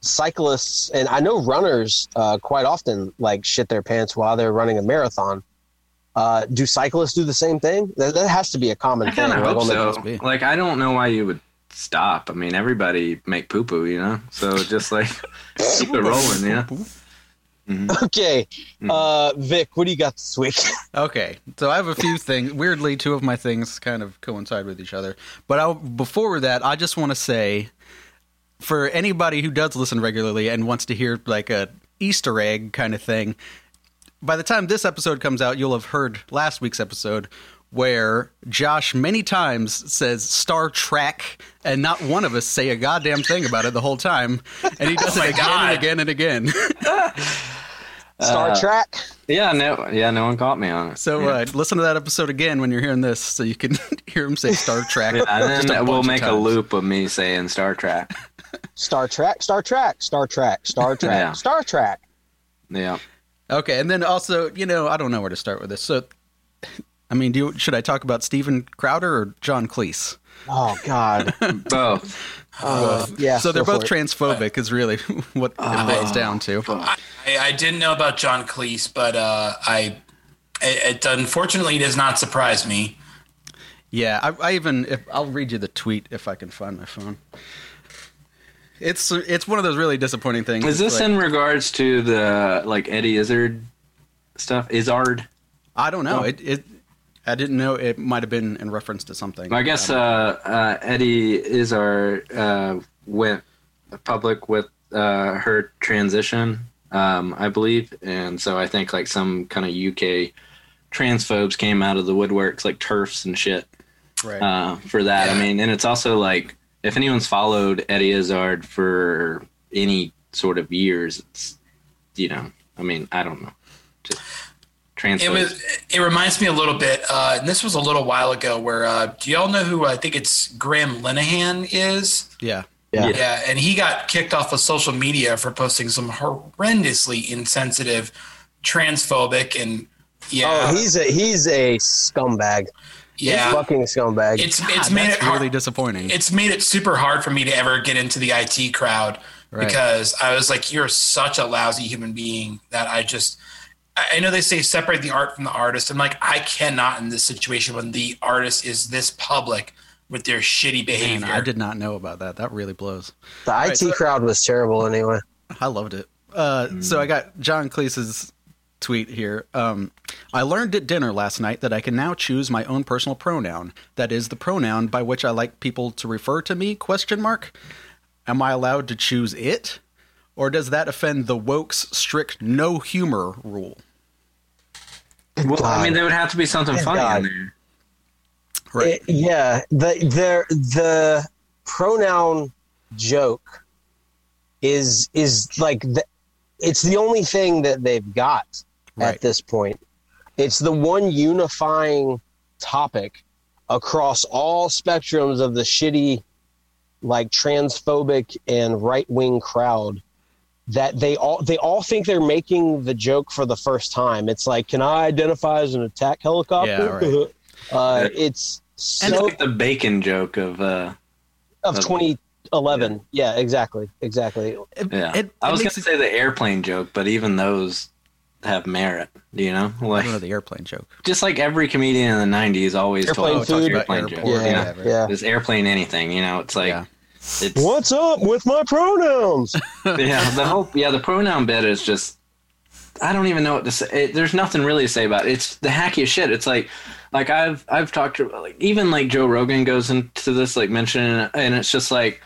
cyclists and I know runners uh, quite often like shit their pants while they're running a marathon. Uh, do cyclists do the same thing? That, that has to be a common I thing. kind right? hope so. Like, I don't know why you would stop. I mean, everybody make poo poo, you know. So just like keep it rolling, yeah. Okay, Mm-hmm. uh, Vic, what do you got this week? Okay, so I have a few things. Weirdly, two of my things kind of coincide with each other. But I, before that, I just want to say, for anybody who does listen regularly and wants to hear like a Easter egg kind of thing, by the time this episode comes out, you'll have heard last week's episode where Josh many times says Star Trek, and not one of us say a goddamn thing about it the whole time, and he does my it again God. and again and again. Star Uh, Trek. Yeah, no, yeah, no one caught me on it. So yeah. uh, listen to that episode again when you're hearing this, so you can hear him say Star Trek. Yeah, and then we'll make a loop of me saying Star Trek. Star Trek. Star Trek. Star Trek. Star Trek. Yeah. Star Trek. Yeah. Okay, and then also, you know, I don't know where to start with this. So, I mean, do you, should I talk about Steven Crowder or John Cleese? Oh God. Both. Uh, yeah. so they're both transphobic, is really what it boils down to. I, I didn't know about John Cleese, but uh, I it, it unfortunately does not surprise me. Yeah, I, I even if I'll read you the tweet if I can find my phone. It's it's one of those really disappointing things. Is this like- in regards to the like Eddie Izzard stuff? Izzard? I don't know. It it I didn't know it might have been in reference to something. I guess uh, uh, Eddie Izzard uh, went public with uh, her transition, um, I believe, and so I think like some kind of UK transphobes came out of the woodworks, like turfs and shit, right. uh, for that. I mean, and it's also like if anyone's followed Eddie Izzard for any sort of years, it's you know, I mean, I don't know, just transphobes. It was. It reminds me a little bit. Uh, and this was a little while ago. Where uh, do y'all know who I think it's Graham Linehan is? yeah. Yeah. Yeah, and he got kicked off of social media for posting some horrendously insensitive, transphobic, and yeah, Oh, he's a he's a scumbag. yeah. Fucking scumbag. It's God, it's made that's it hard. really disappointing. it's made it super hard for me to ever get into the IT crowd Right. because I was like, you're such a lousy human being that I just. I I know they say separate the art from the artist. I'm like, I cannot in this situation when the artist is this public with their shitty behavior. Man, I did not know about that. That really blows. the IT right, so- crowd was terrible anyway. I loved it. Uh, So I got John Cleese's tweet here. Um, I learned at dinner last night that I can now choose my own personal pronoun. That is the pronoun by which I like people to refer to me? Question mark. Am I allowed to choose it, or does that offend the woke's strict no humor rule? Well, I mean, there would have to be something Thank funny God. in there. Right. It- yeah, the the the pronoun joke is is like the, it's the only thing that they've got Right. at this point. It's the one unifying topic across all spectrums of the shitty, like transphobic and right wing crowd. That they all they all think they're making the joke for the first time. It's like, can I identify as an attack helicopter? Yeah, uh, it's It's so like the bacon joke of uh of of- 2011. Yeah, exactly, exactly. It, yeah. it, I it was gonna it- say the airplane joke, but even those have merit, you know? I Like don't know the airplane joke. just like every comedian in the nineties always Airplane told food. airplane About joke. Yeah, you know? whatever. yeah. This airplane anything, you know, it's like Yeah. It's What's up with my pronouns? yeah, the whole yeah, the pronoun bit is just I don't even know what to say. It, there's nothing really to say about it. It's the hackiest shit. It's like like I've I've talked to like even like Joe Rogan goes into this like mentioning it, and it's just like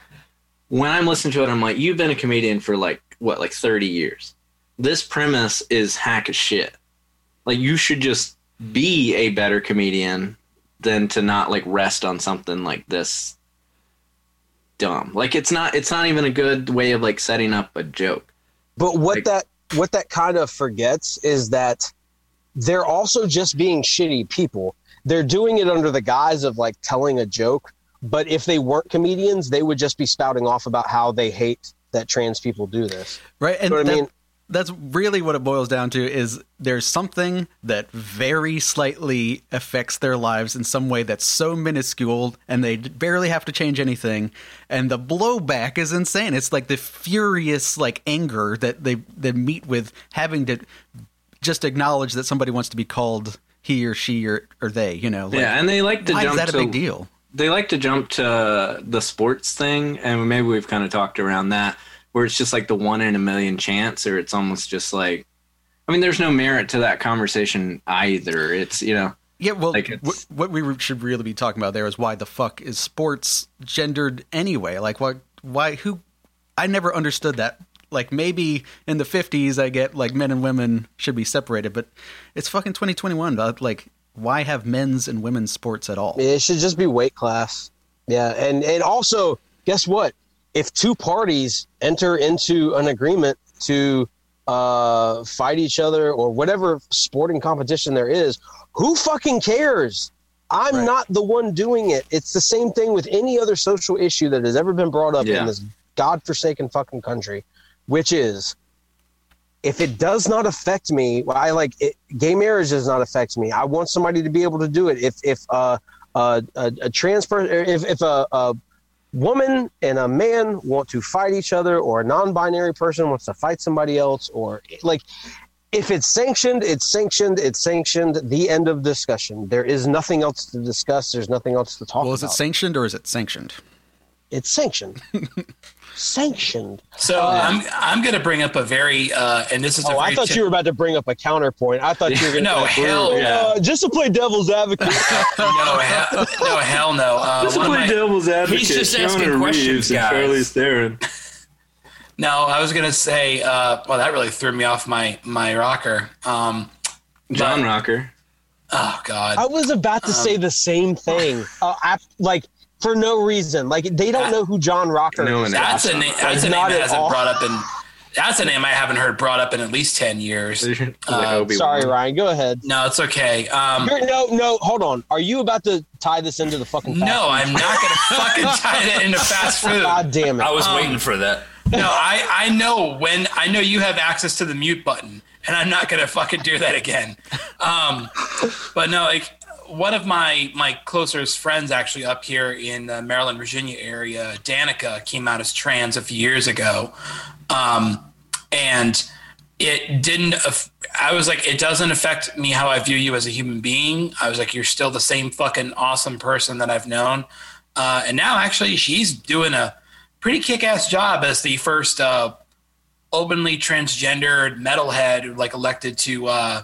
when I'm listening to it, I'm like, you've been a comedian for like what like 30 years. This premise is hack as shit. Like you should just be a better comedian than to not like rest on something like this dumb. Like it's not it's not even a good way of like setting up a joke. But what Like- that what that kind of forgets is that they're also just being shitty people. They're doing it under the guise of like telling a joke. But if they weren't comedians, they would just be spouting off about how they hate that trans people do this. Right. And You know what I mean? That's really what it boils down to is there's something that very slightly affects their lives in some way that's so minuscule and they barely have to change anything. And the blowback is insane. It's like the furious like anger that they they meet with having to just acknowledge that somebody wants to be called he or she or, or they you know like, yeah, and they like to why is jump that a big deal? they like to jump to the sports thing, and maybe we've kind of talked around that, where it's just like the one in a million chance, or it's almost just like, I mean, there's no merit to that conversation either. It's you know, Yeah, well, Like, what, what we should really be talking about there is why the fuck is sports gendered anyway? Like, why? Why? Who? I never understood that. Like, maybe in the '50s, I get like men and women should be separated, but it's fucking 2021. but, Like, why have men's and women's sports at all? It should just be weight class. Yeah, and and also, guess what? If two parties enter into an agreement to uh, fight each other or whatever sporting competition there is, who fucking cares? I'm Right. not the one doing it. It's the same thing with any other social issue that has ever been brought up Yeah. in this godforsaken fucking country, which is if it does not affect me, well, I like it, gay marriage does not affect me. I want somebody to be able to do it. If if uh, uh, a, a trans person, if if a, a woman and a man want to fight each other, or a non-binary person wants to fight somebody else, or like if it's sanctioned, it's sanctioned, it's sanctioned. The end of discussion. There is nothing else to discuss. There's nothing else to talk Well, is it sanctioned or is it sanctioned? it's sanctioned. sanctioned. So I'm I'm going to bring up a very uh, and this is a Oh, very I thought tip- you were about to bring up a counterpoint. I thought you were going to No, hell yeah. just to play devil's advocate. no hell, no hell no. Uh, Let's one of play my- devil's advocate. He's just asking Keanu questions, Reeves and guys. Charlize Theron. No, I was gonna say. Uh, well, that really threw me off my my rocker. Um, John But- Rocker. oh God. I was about to say the same thing. Uh, I, like for no reason. Like they don't know who John Rocker No is. that's a name. That's a name that hasn't all. brought up in. That's a name I haven't heard brought up in at least ten years. Uh, Sorry, Ryan. Go ahead. No, it's okay. Um, no, no. Hold on. Are you about to tie this into the fucking? fast no, food? I'm not gonna fucking tie that into fast food. God damn it! I was Um, waiting for that. No, I I know when I know you have access to the mute button, and I'm not gonna fucking do that again. Um, but no, like one of my my closest friends actually up here in the Maryland, Virginia area, Danica, came out as trans a few years ago, um, and it didn't. I was like, it doesn't affect me how I view you as a human being. I was like, you're still the same fucking awesome person that I've known. Uh, and now, actually, she's doing a pretty kick-ass job as the first uh, openly transgendered metalhead, like elected to. Uh,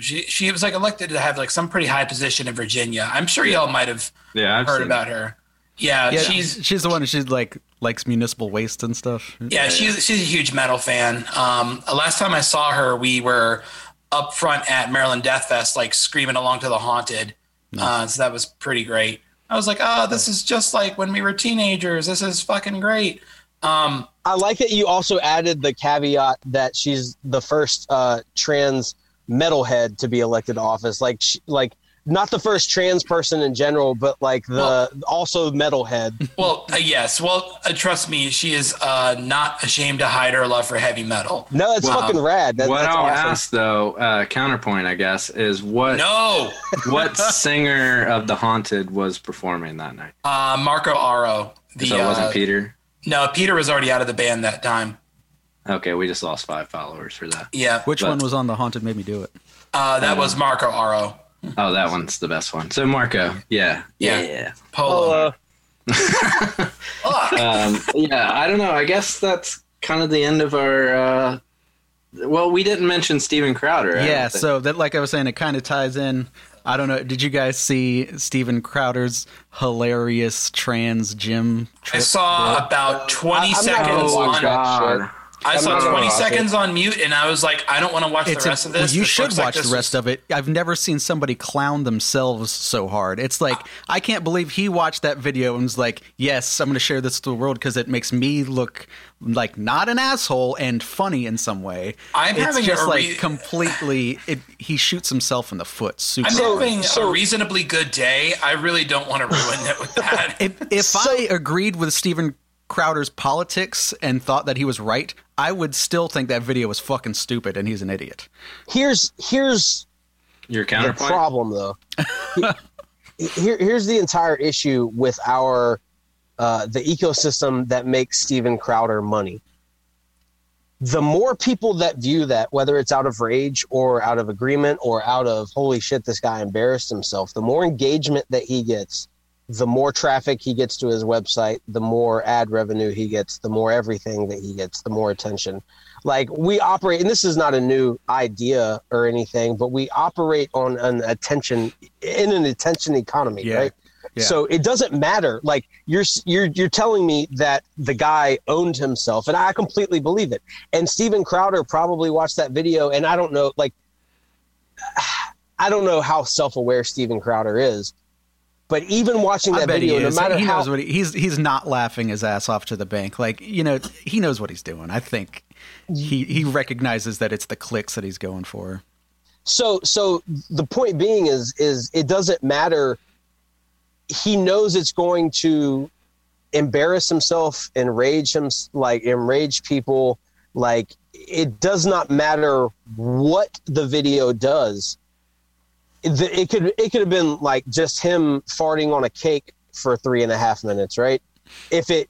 she she was like elected to have like some pretty high position in Virginia. I'm sure y'all might have Yeah, I've heard seen about her. Yeah, Yeah, she's she's the one. She's like likes municipal waste and stuff. yeah, she's she's a huge metal fan. Um, last time I saw her, we were up front at Maryland Death Fest, like screaming along to the Haunted, Uh, so that was pretty great. I was like, oh, this is just like when we were teenagers. This is fucking great. Um, I like that you also added the caveat that she's the first uh, trans metalhead to be elected to office. Like, sh- like not the first trans person in general, but like the Well- also metalhead. well, uh, yes. Well, uh, trust me, she is uh, not ashamed to hide her love for heavy metal. No, it's Well, fucking rad. That, what that's I'll awesome. ask though, uh, counterpoint, I guess, is what No, what singer of the Haunted was performing that night? uh, Marco Aro. The so it wasn't uh, Peter. no, Peter was already out of the band that time. Okay, we just lost five followers for that. Yeah, Which But- one was on the haunted made me do it? uh, that was Marco Aro. Oh, that one's the best one. So Marco, yeah, Yeah. yeah. Polo. Oh, uh, um, yeah, I don't know. I guess that's kind of the end of our. Uh, well, we didn't mention Steven Crowder. I Yeah, so that like I was saying, it kind of ties in. I don't know. Did you guys see Steven Crowder's hilarious trans gym? I Trip? saw about 20 I- seconds gonna watch on. that God. I I'm saw not 20 watch it. seconds on mute, and I was like, I don't want to watch It's the a- rest of this. you This should looks like watch the rest was- of it. I've never seen somebody clown themselves so hard. It's like I can't believe he watched that video and was like, "Yes, I'm going to share this to the world because it makes me look like not an asshole and funny in some way." I'm it's having just a like completely. It, he shoots himself in the foot. Super. I'm So- having so- a reasonably good day. I really don't want to ruin it with that. if if I agreed with Steven Crowder's politics and thought that he was right, I would still think that video was fucking stupid and he's an idiot. here's here's Your the counterpoint. problem though. Here, here's the entire issue with our uh, the ecosystem that makes Steven Crowder money. The more people that view that, whether it's out of rage or out of agreement or out of holy shit, this guy embarrassed himself, the more engagement that he gets, the more traffic he gets to his website, the more ad revenue he gets, the more everything that he gets, the more attention. Like we operate, and this is not a new idea or anything, but we operate on an attention in an attention economy, Yeah. right? Yeah. So it doesn't matter. Like you're you're you're telling me that the guy owned himself, and I completely believe it. And Steven Crowder probably watched that video, and I don't know, like, I don't know how self-aware Steven Crowder is, but even watching that video, no matter he how knows what he, he's he's not laughing his ass off to the bank. Like you know, he knows what he's doing. I think he he recognizes that it's the clicks that he's going for. so so the point being is is it doesn't matter he knows it's going to embarrass himself enrage him like enrage people like it does not matter what the video does it, it could it could have been like just him farting on a cake for three and a half minutes right if it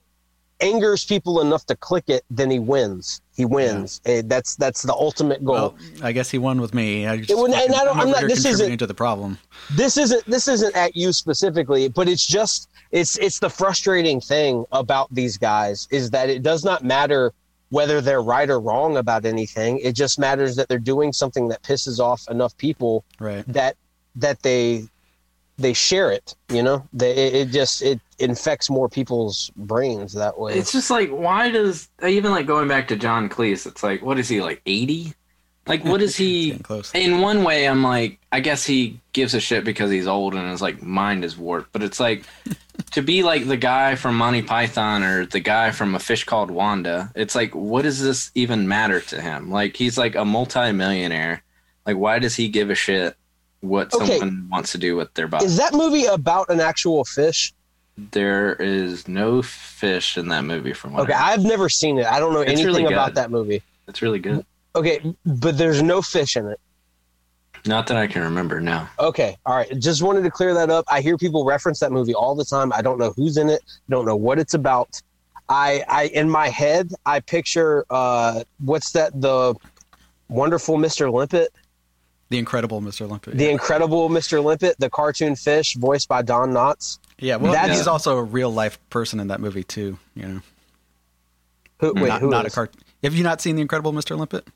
angers people enough to click it then he wins he wins Eh, that's that's the ultimate goal Well, I guess he won with me. I just It and I don't- I'm, I'm not- this isn't- to the problem. this isn't this isn't at you specifically but it's just it's it's the frustrating thing about these guys is that it does not matter whether they're right or wrong about anything it just matters that they're doing something that pisses off enough people Right. that that they they share it you know they, it, it just it infects more people's brains that way It's just like, why does even like going back to John Cleese? It's like, what is he like eighty? Like, what is he? Close. In one way, I'm like, I guess he gives a shit because he's old and his like mind is warped. But it's like to be like the guy from Monty Python or the guy from A Fish Called Wanda. It's like, what does this even matter to him? Like, he's like a multimillionaire. Like, why does he give a shit what Okay. someone wants to do with their body? is that movie about an actual fish there is no fish in that movie from what okay I- i've never seen it i don't know It's anything really about that movie It's really good. okay but there's no fish in it Not that I can remember now. Okay, all right. Just wanted to clear that up. I hear people reference that movie all the time. I don't know who's in it. Don't know what it's about. I, I in my head, I picture uh, what's that? The wonderful Mr. Limpet, The incredible Mr. Olympia. the incredible Mr. Limpet, the cartoon fish voiced by Don Knotts. yeah, well, That's- he's also a real life person in that movie too. You know, Who, wait, not, who not a is? cart. Have you not seen the incredible Mr. Limpet?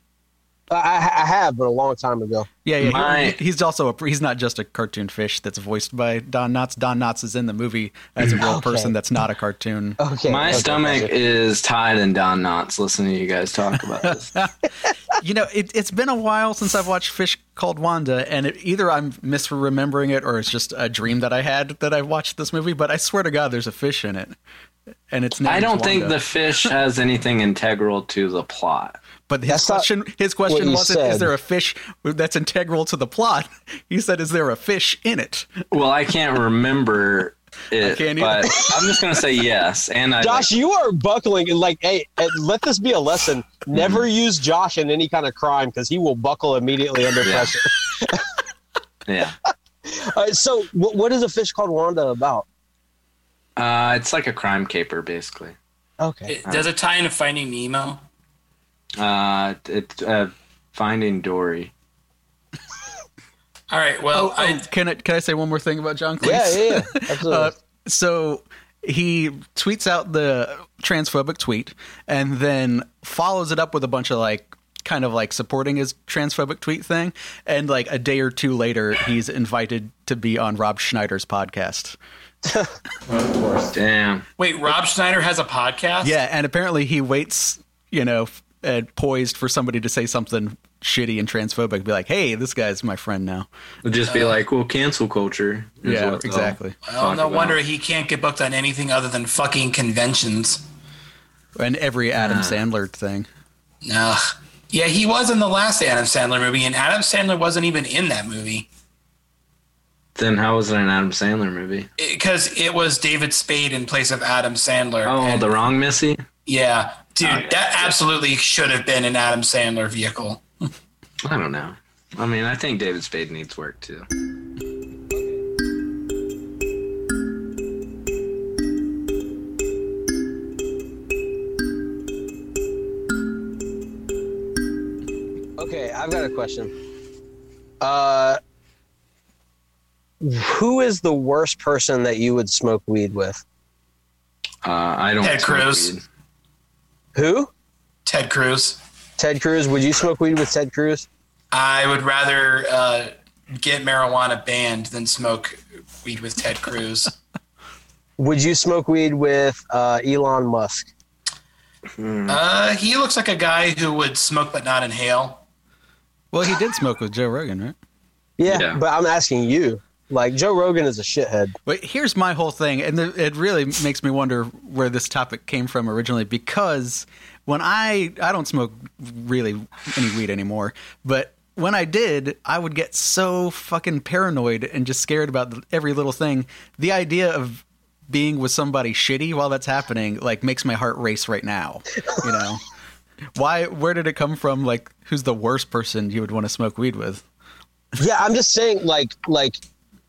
I, I have, but a long time ago. Yeah, yeah. My- he- he's also a, he's not just a cartoon fish that's voiced by Don Knotts. Don Knotts is in the movie as a real Okay. person that's not a cartoon. Okay, My okay, stomach gotcha. is tied in Don Knotts listening to you guys talk about this. you know, it, it's been a while since I've watched Fish Called Wanda, and it, either I'm misremembering it or it's just a dream that I had that I watched this movie. But I swear to God, there's a fish in it, and it's. I don't think the fish has anything integral to the plot. But his That's question, his question wasn't, said. "Is there a fish that's integral to the plot?" He said, "Is there a fish in it?" Well, I can't remember it, can't but. I'm just gonna say yes. And I Josh, you are buckling and like, hey, let this be a lesson. Never use Josh in any kind of crime because he will buckle immediately under Yeah. pressure. yeah, Uh, so, what, what is a fish called Wanda about? uh, it's like a crime caper, basically. Okay. It- does it tie into Finding Nemo? Uh, it's uh, Finding Dory. All right. Well, Oh, I, can I can I say one more thing about John Cleese? Yeah, yeah, yeah. Absolutely. Uh, so he tweets out the transphobic tweet and then follows it up with a bunch of like kind of like supporting his transphobic tweet thing and like a day or two later he's invited to be on Rob Schneider's podcast. of course. Damn. wait. Rob Schneider has a podcast. Yeah, and apparently he waits, you know, f- uh, poised for somebody to say something shitty and transphobic be like, "Hey, this guy's my friend now." It'd just be like, well, cancel culture. is Yeah, what exactly. Well, no about. wonder he can't get booked on anything other than fucking conventions. And every Adam Sandler thing. Ugh. Yeah, he was in the last Adam Sandler movie, and Adam Sandler wasn't even in that movie Then how was it an Adam Sandler movie? because it was David Spade in place of Adam Sandler. Oh, and- the wrong Missy. yeah, dude, Oh, yeah. that absolutely should have been an Adam Sandler vehicle. I don't know. I mean, I think David Spade needs work too. Okay, I've got a question. Uh, who is the worst person that you would smoke weed with? Uh, I don't. Ted smoke Cruz. Weed. Who? Ted Cruz. Ted Cruz. Would you smoke weed with Ted Cruz? I would rather uh, get marijuana banned than smoke weed with Ted Cruz. Would you smoke weed with uh, Elon Musk? uh, he looks like a guy who would smoke but not inhale. Well, he did smoke with Joe Rogan, right? Yeah, Yeah. but I'm asking you. Like Joe Rogan is a shithead. But here's my whole thing, and th- it really makes me wonder where this topic came from originally. Because when I I don't smoke really any weed anymore, but when I did, I would get so fucking paranoid and just scared about every little thing. The idea of being with somebody shitty while that's happening like makes my heart race right now. You know, why? Where did it come from? Like, who's the worst person you would want to smoke weed with? Yeah, I'm just saying, like, like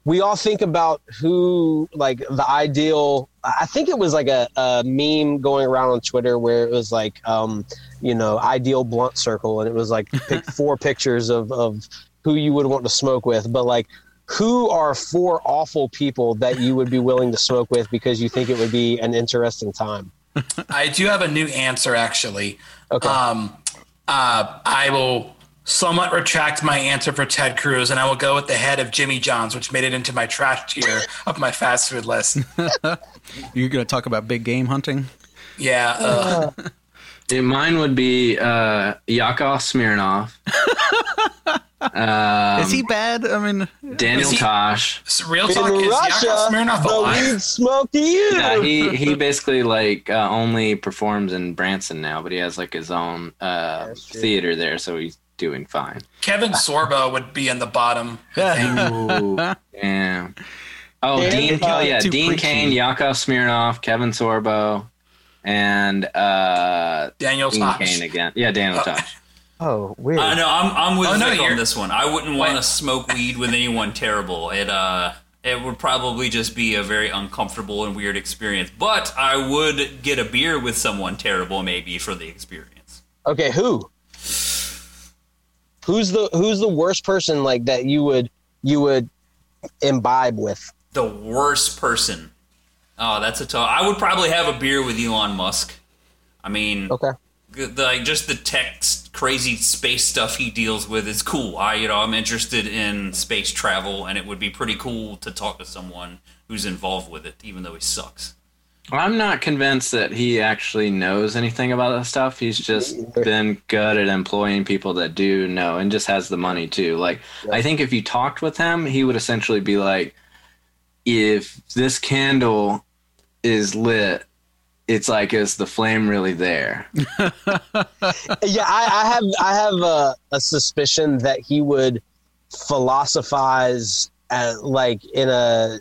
we all think about who, like, the ideal. I think it was like a, a meme going around on Twitter where it was like, um, you know, ideal blunt circle, and it was like pick four pictures of of who you would want to smoke with, but like. Who are four awful people that you would be willing to smoke with because you think it would be an interesting time? I do have a new answer actually. Okay. Um, uh, I will somewhat retract my answer for Ted Cruz, and I will go with the head of Jimmy John's, which made it into my trash tier of my fast food list. You're going to talk about big game hunting? Yeah, uh, Yeah, mine would be uh, Yakov Smirnoff. um, Is he bad? I mean, Daniel Is he- Tosh? so real In talk is Yakov Russia, Smirnoff the alive? weed smoke you. Yeah, he he basically like uh, only performs in Branson now, but he has like his own uh, theater there, so he's doing fine. Kevin Sorbo would be in the bottom. Ooh, damn. Oh, Dan- Dean, uh, oh yeah, Dean preachy. Cain, Yakov Smirnoff, Kevin Sorbo, and uh, Daniel Dean Tosh. Cain again. Yeah, Daniel Tosh. Oh, weird. I know. I'm I'm with Oh, no, Vic you're- on this one. I wouldn't want to smoke weed with anyone terrible. It uh, it would probably just be a very uncomfortable and weird experience. But I would get a beer with someone terrible, maybe for the experience. Okay, who? Who's the who's the worst person like that you would you would imbibe with? The worst person. Oh, that's a tough. I would probably have a beer with Elon Musk. I mean, Okay. good- like just the tech crazy space stuff he deals with is cool. I you know I'm interested in space travel, and it would be pretty cool to talk to someone who's involved with it, even though he sucks. I'm not convinced that he actually knows anything about that stuff. He's just been good at employing people that do know and just has the money too. Like, I think if you talked with him, he would essentially be like, if this candle is lit, it's like, is the flame really there? yeah, I, I have I have a, a suspicion that he would philosophize as, like in a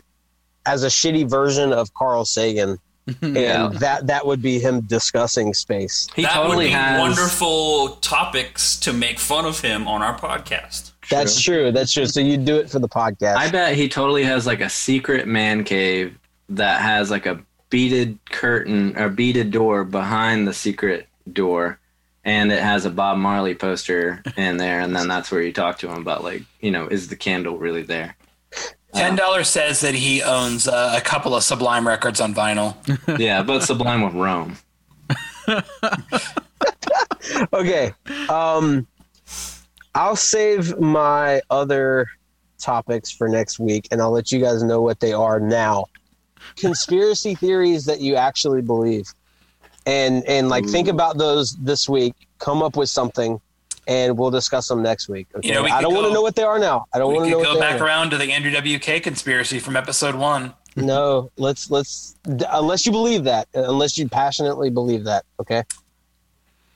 as a shitty version of Carl Sagan, and Yeah. that that would be him discussing space. He that totally would be has. wonderful topics to make fun of him on our podcast. That's true. That's true. So you do it for the podcast. I bet he totally has like a secret man cave that has like a beaded curtain or beaded door behind the secret door and it has a Bob Marley poster in there and then that's where you talk to him about like, you know, is the candle really there? Ten dollars says that he owns uh, a couple of Sublime records on vinyl. Yeah, but Sublime with Rome. okay. Um, I'll save my other topics for next week, and I'll let you guys know what they are now. Conspiracy theories that you actually believe, and and like think about those this week. Come up with something, and we'll discuss them next week. Okay. You know, we I don't want to know what they are now. I don't want to know could what go they back are. around to the Andrew WK conspiracy from episode one. No, let's let's unless you believe that, unless you passionately believe that. Okay.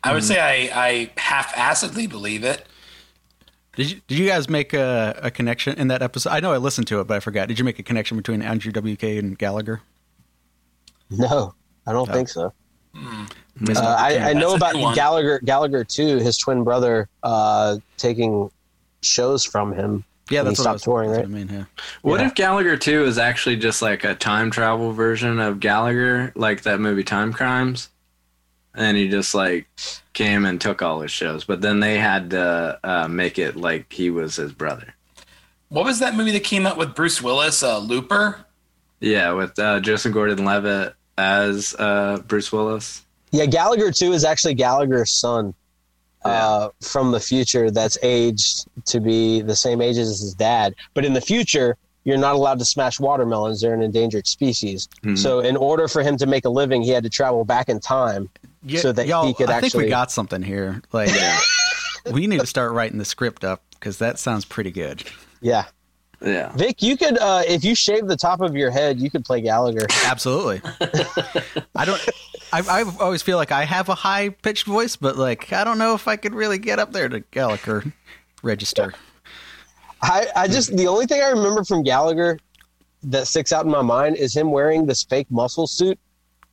I would hmm. say I, I half-assedly believe it. Did you, did you guys make a, a connection in that episode? I know I listened to it, but I forgot. Did you make a connection between Andrew WK and Gallagher? No, I don't think so. Missed Uh, I, I know about. Gallagher. Gallagher too. His twin brother uh, taking shows from him. yeah, when he that's what I stopped was touring, that's right? what I mean, yeah. What Yeah. if Gallagher 2 is actually just like a time travel version of Gallagher, like that movie Time Crimes? And he just like came and took all his shows, but then they had to uh, make it like he was his brother. What was that movie that came out with Bruce Willis, uh, Looper? Yeah, with uh, Joseph Gordon-Levitt as uh, Bruce Willis. Yeah, Gallagher too is actually Gallagher's son uh, from the future. That's aged to be the same age as his dad. But in the future, you're not allowed to smash watermelons; they're an endangered species. Mhm. So, in order for him to make a living, he had to travel back in time. Yeah, So that he y'all, could I think we got something here. Like, we need to start writing the script up because that sounds pretty good. Yeah, Yeah. Vic, you could uh, if you shave the top of your head, you could play Gallagher. Absolutely. I don't. I, I always feel like I have a high pitched voice, but like I don't know if I could really get up there to Gallagher register. I, I just the only thing I remember from Gallagher that sticks out in my mind is him wearing this fake muscle suit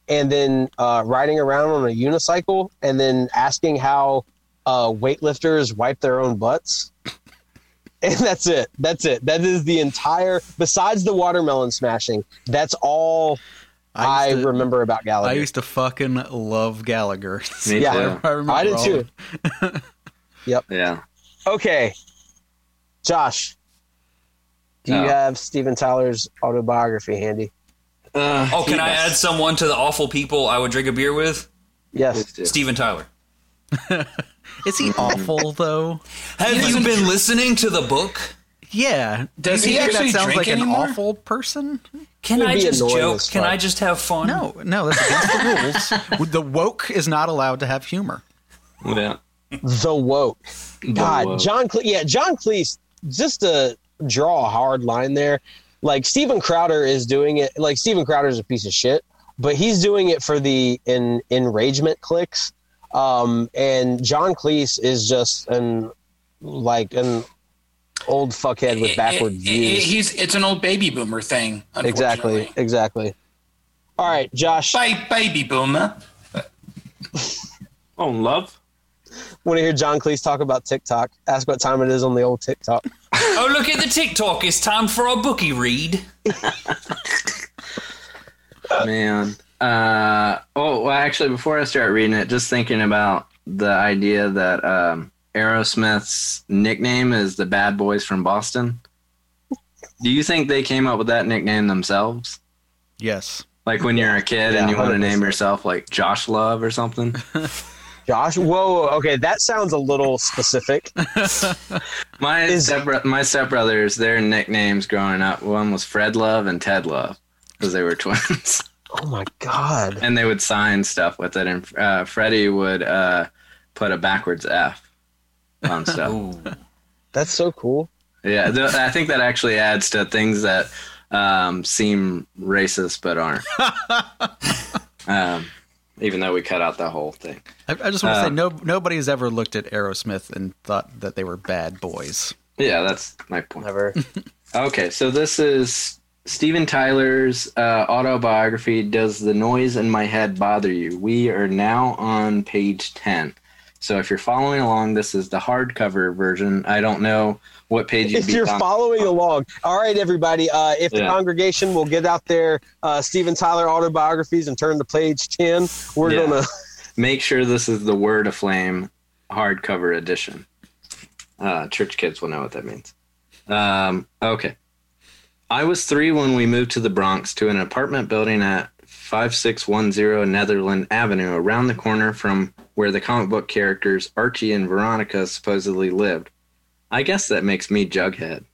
and then uh, riding around on a unicycle and then asking how uh, weightlifters wipe their own butts. And that's it. That's it. That is the entire. Besides the watermelon smashing, that's all I, used to- remember about Gallagher. I used to fucking love Gallagher. Me Yeah. too. I, remember I did all too. of- Yeah. Okay, Josh, do you Oh. have Steven Tyler's autobiography handy? Uh, Oh, can I add someone to the awful people I would drink a beer with? Yes. Please. Steven Tyler. Is he awful though? Have you been listening to the book? Yeah. Does Do you he actually that sounds drink like anymore? an awful person? Can I just joke? Can. I just have fun? No, no, that's against the rules. The woke is not allowed to have humor. Yeah. The woke. God, woke. John. Cle- yeah, John Cleese. Just to draw a hard line there, like Steven Crowder is doing it. Like Steven Crowder is a piece of shit, but he's doing it for the in enragement clicks. Um, and John Cleese is just an like an old fuckhead with eh, eh, backward It- it- views. he's it's an old baby boomer thing. exactly, exactly. All right, Josh. Ba- baby boomer. Oh, love. Want to hear John Cleese talk about TikTok? Ask what time it is on the old TikTok. Oh, look at the TikTok. It's time for our bookie read. Man. Uh, oh, well, actually, before I start reading it, just thinking about the idea that um, Aerosmith's nickname is the Bad Boys from Boston. Do you think they came up with that nickname themselves? Yes. Like when you're a kid Yeah, and you want to name yourself like Josh Love or something? Josh, whoa, okay, that sounds a little specific. My Is- step my stepbrothers, their nicknames growing up, one was Fred Love and Ted Love because they were twins. Oh my god. and they would sign stuff with it, and uh, Freddie would uh, put a backwards F on stuff. That's so cool. yeah, th- I think that actually adds to things that um, seem racist but aren't. um, even though we cut out the whole thing. I, I just want to Uh, say no nobody's ever looked at Aerosmith and thought that they were bad boys. Yeah, that's my point. Never. Okay, so this is Steven Tyler's uh, autobiography. Does the noise in my head bother you? We are now on page 10. So if you're following along, this is the hardcover version. I don't know what page if you're on. following along. All right, everybody. Uh, if the congregation will get out their uh, Steven Tyler autobiographies and turn to page 10, we're Yeah. going to. Make sure this is the Word of Flame hardcover edition. Uh, church kids will know what that means. Um, okay. I was three when we moved to the Bronx to an apartment building at 5610 Netherland Avenue, around the corner from where the comic book characters Archie and Veronica supposedly lived. I guess that makes me Jughead.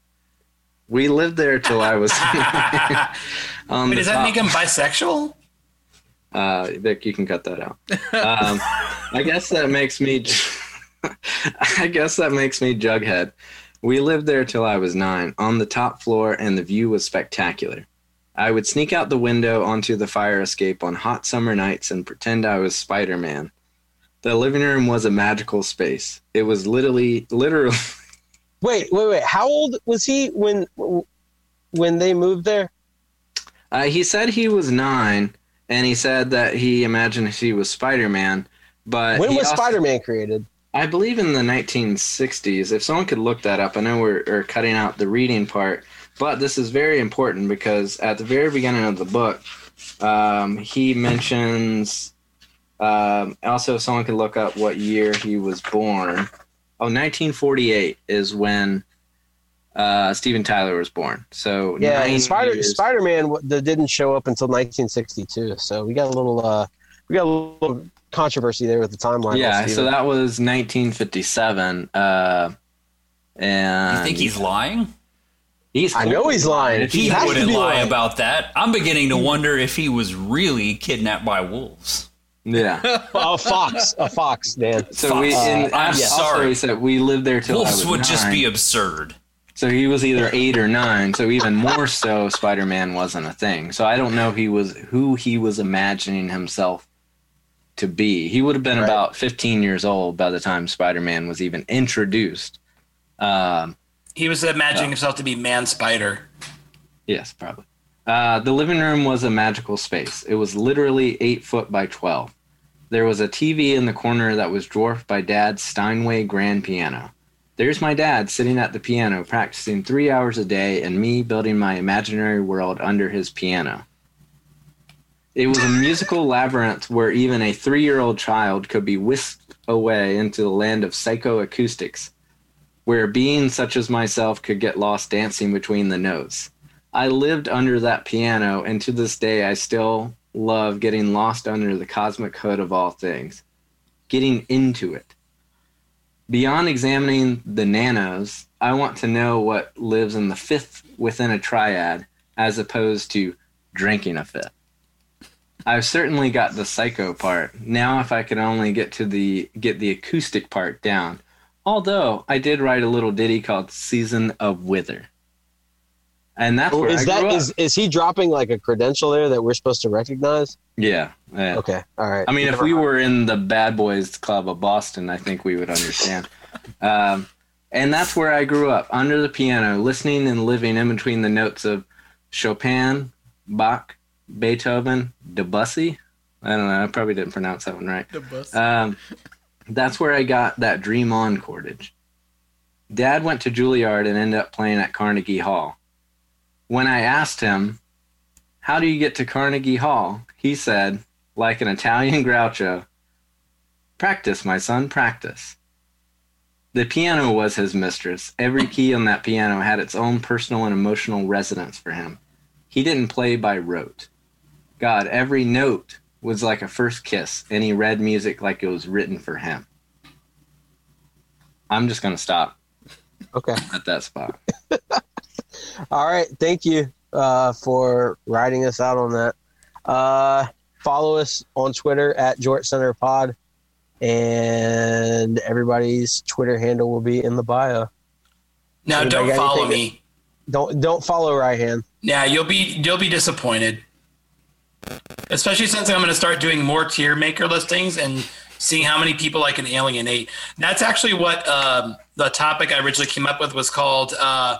We lived there till I was. Wait, does that top- make him bisexual? uh, Vic, you can cut that out. Um, I guess that makes me. I guess that makes me Jughead. We lived there till I was nine, on the top floor, and the view was spectacular. I would sneak out the window onto the fire escape on hot summer nights and pretend I was Spider Man. The living room was a magical space. It was literally, literally. Wait, wait, wait. How old was he when when they moved there? Uh, he said he was nine, and he said that he imagined he was Spider Man. But When was also- Spider Man created? I believe in the 1960s. If someone could look that up, I know we're, we're cutting out the reading part, but this is very important because at the very beginning of the book, um, he mentions. Um, also, if someone could look up what year he was born. Oh, 1948 is when uh, Steven Tyler was born. So Yeah, Spider Spider Man didn't show up until 1962. So we got a little uh we got a little controversy there with the timeline. Yeah, so that was 1957. Uh, and You think he's lying? He's I know he's lying. If He wouldn't lie lying. about that. I'm beginning to wonder if he was really kidnapped by wolves. Yeah. a fox, a fox, Dan. So we, Fox. and Uh, I'm also sorry. he said we lived there till I Wolves was would just be absurd. So he was either eight or nine. So even more so, Spider Man wasn't a thing. So I don't know he was who he was imagining himself to be. He would have been Right. about 15 years old by the time Spider Man was even introduced. Um, He was imagining himself to be Man Spider. Yes, probably. Uh, the living room was a magical space. It was literally eight foot by 12. There was a TV in the corner that was dwarfed by Dad's Steinway grand piano. There's my dad sitting at the piano, practicing three hours a day, and me building my imaginary world under his piano. It was a musical labyrinth where even a three year old child could be whisked away into the land of psychoacoustics, where beings such as myself could get lost dancing between the notes. I lived under that piano, and to this day, I still love getting lost under the cosmic hood of all things, getting into it. Beyond examining the nanos, I want to know what lives in the fifth within a triad, as opposed to drinking a fifth. I've certainly got the psycho part. Now, if I could only get to the get the acoustic part down. Although I did write a little ditty called "Season of Wither," and that's where Is I that grew up. is is he dropping like a credential there that we're supposed to recognize? Yeah, yeah. Okay, all right. I mean, if we were in the Bad Boys Club of Boston, I think we would understand. um, and that's where I grew up, under the piano, listening and living in between the notes of Chopin, Bach, Beethoven, Debussy. I don't know. I probably didn't pronounce that one right. Um, that's where I got that Dream On chordage. Dad went to Juilliard and ended up playing at Carnegie Hall. When I asked him, How do you get to Carnegie Hall? he said, like an Italian Groucho, Practice, my son, practice. The piano was his mistress. Every key on that piano had its own personal and emotional resonance for him. He didn't play by rote. God, every note was like a first kiss, and he read music like it was written for him. I'm just going to stop okay. at that spot. All right. Thank you uh, for writing us out on that. Uh, follow us on Twitter at Jort Center Pod, and everybody's Twitter handle will be in the bio. Now, Anybody don't follow anything me. Don't don't follow Ryhan. Yeah, you'll be you'll be disappointed. Especially since I'm going to start doing more tier maker listings and seeing how many people I can alienate. That's actually what um, the topic I originally came up with was called. Uh,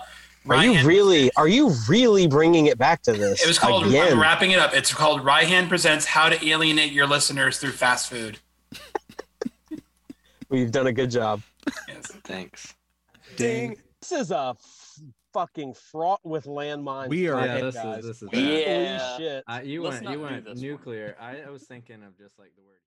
Are you really are you really bringing it back to this? It was called. again. I'm wrapping it up. It's called Ryhan presents how to alienate your listeners through fast food. We've done a good job. Yes. Thanks. Ding. This is a f- fucking fraught with landmines. We are- Yeah, topic, this is- this is Holy shit. Uh, you Let's went you went nuclear. I, I was thinking of just like the word.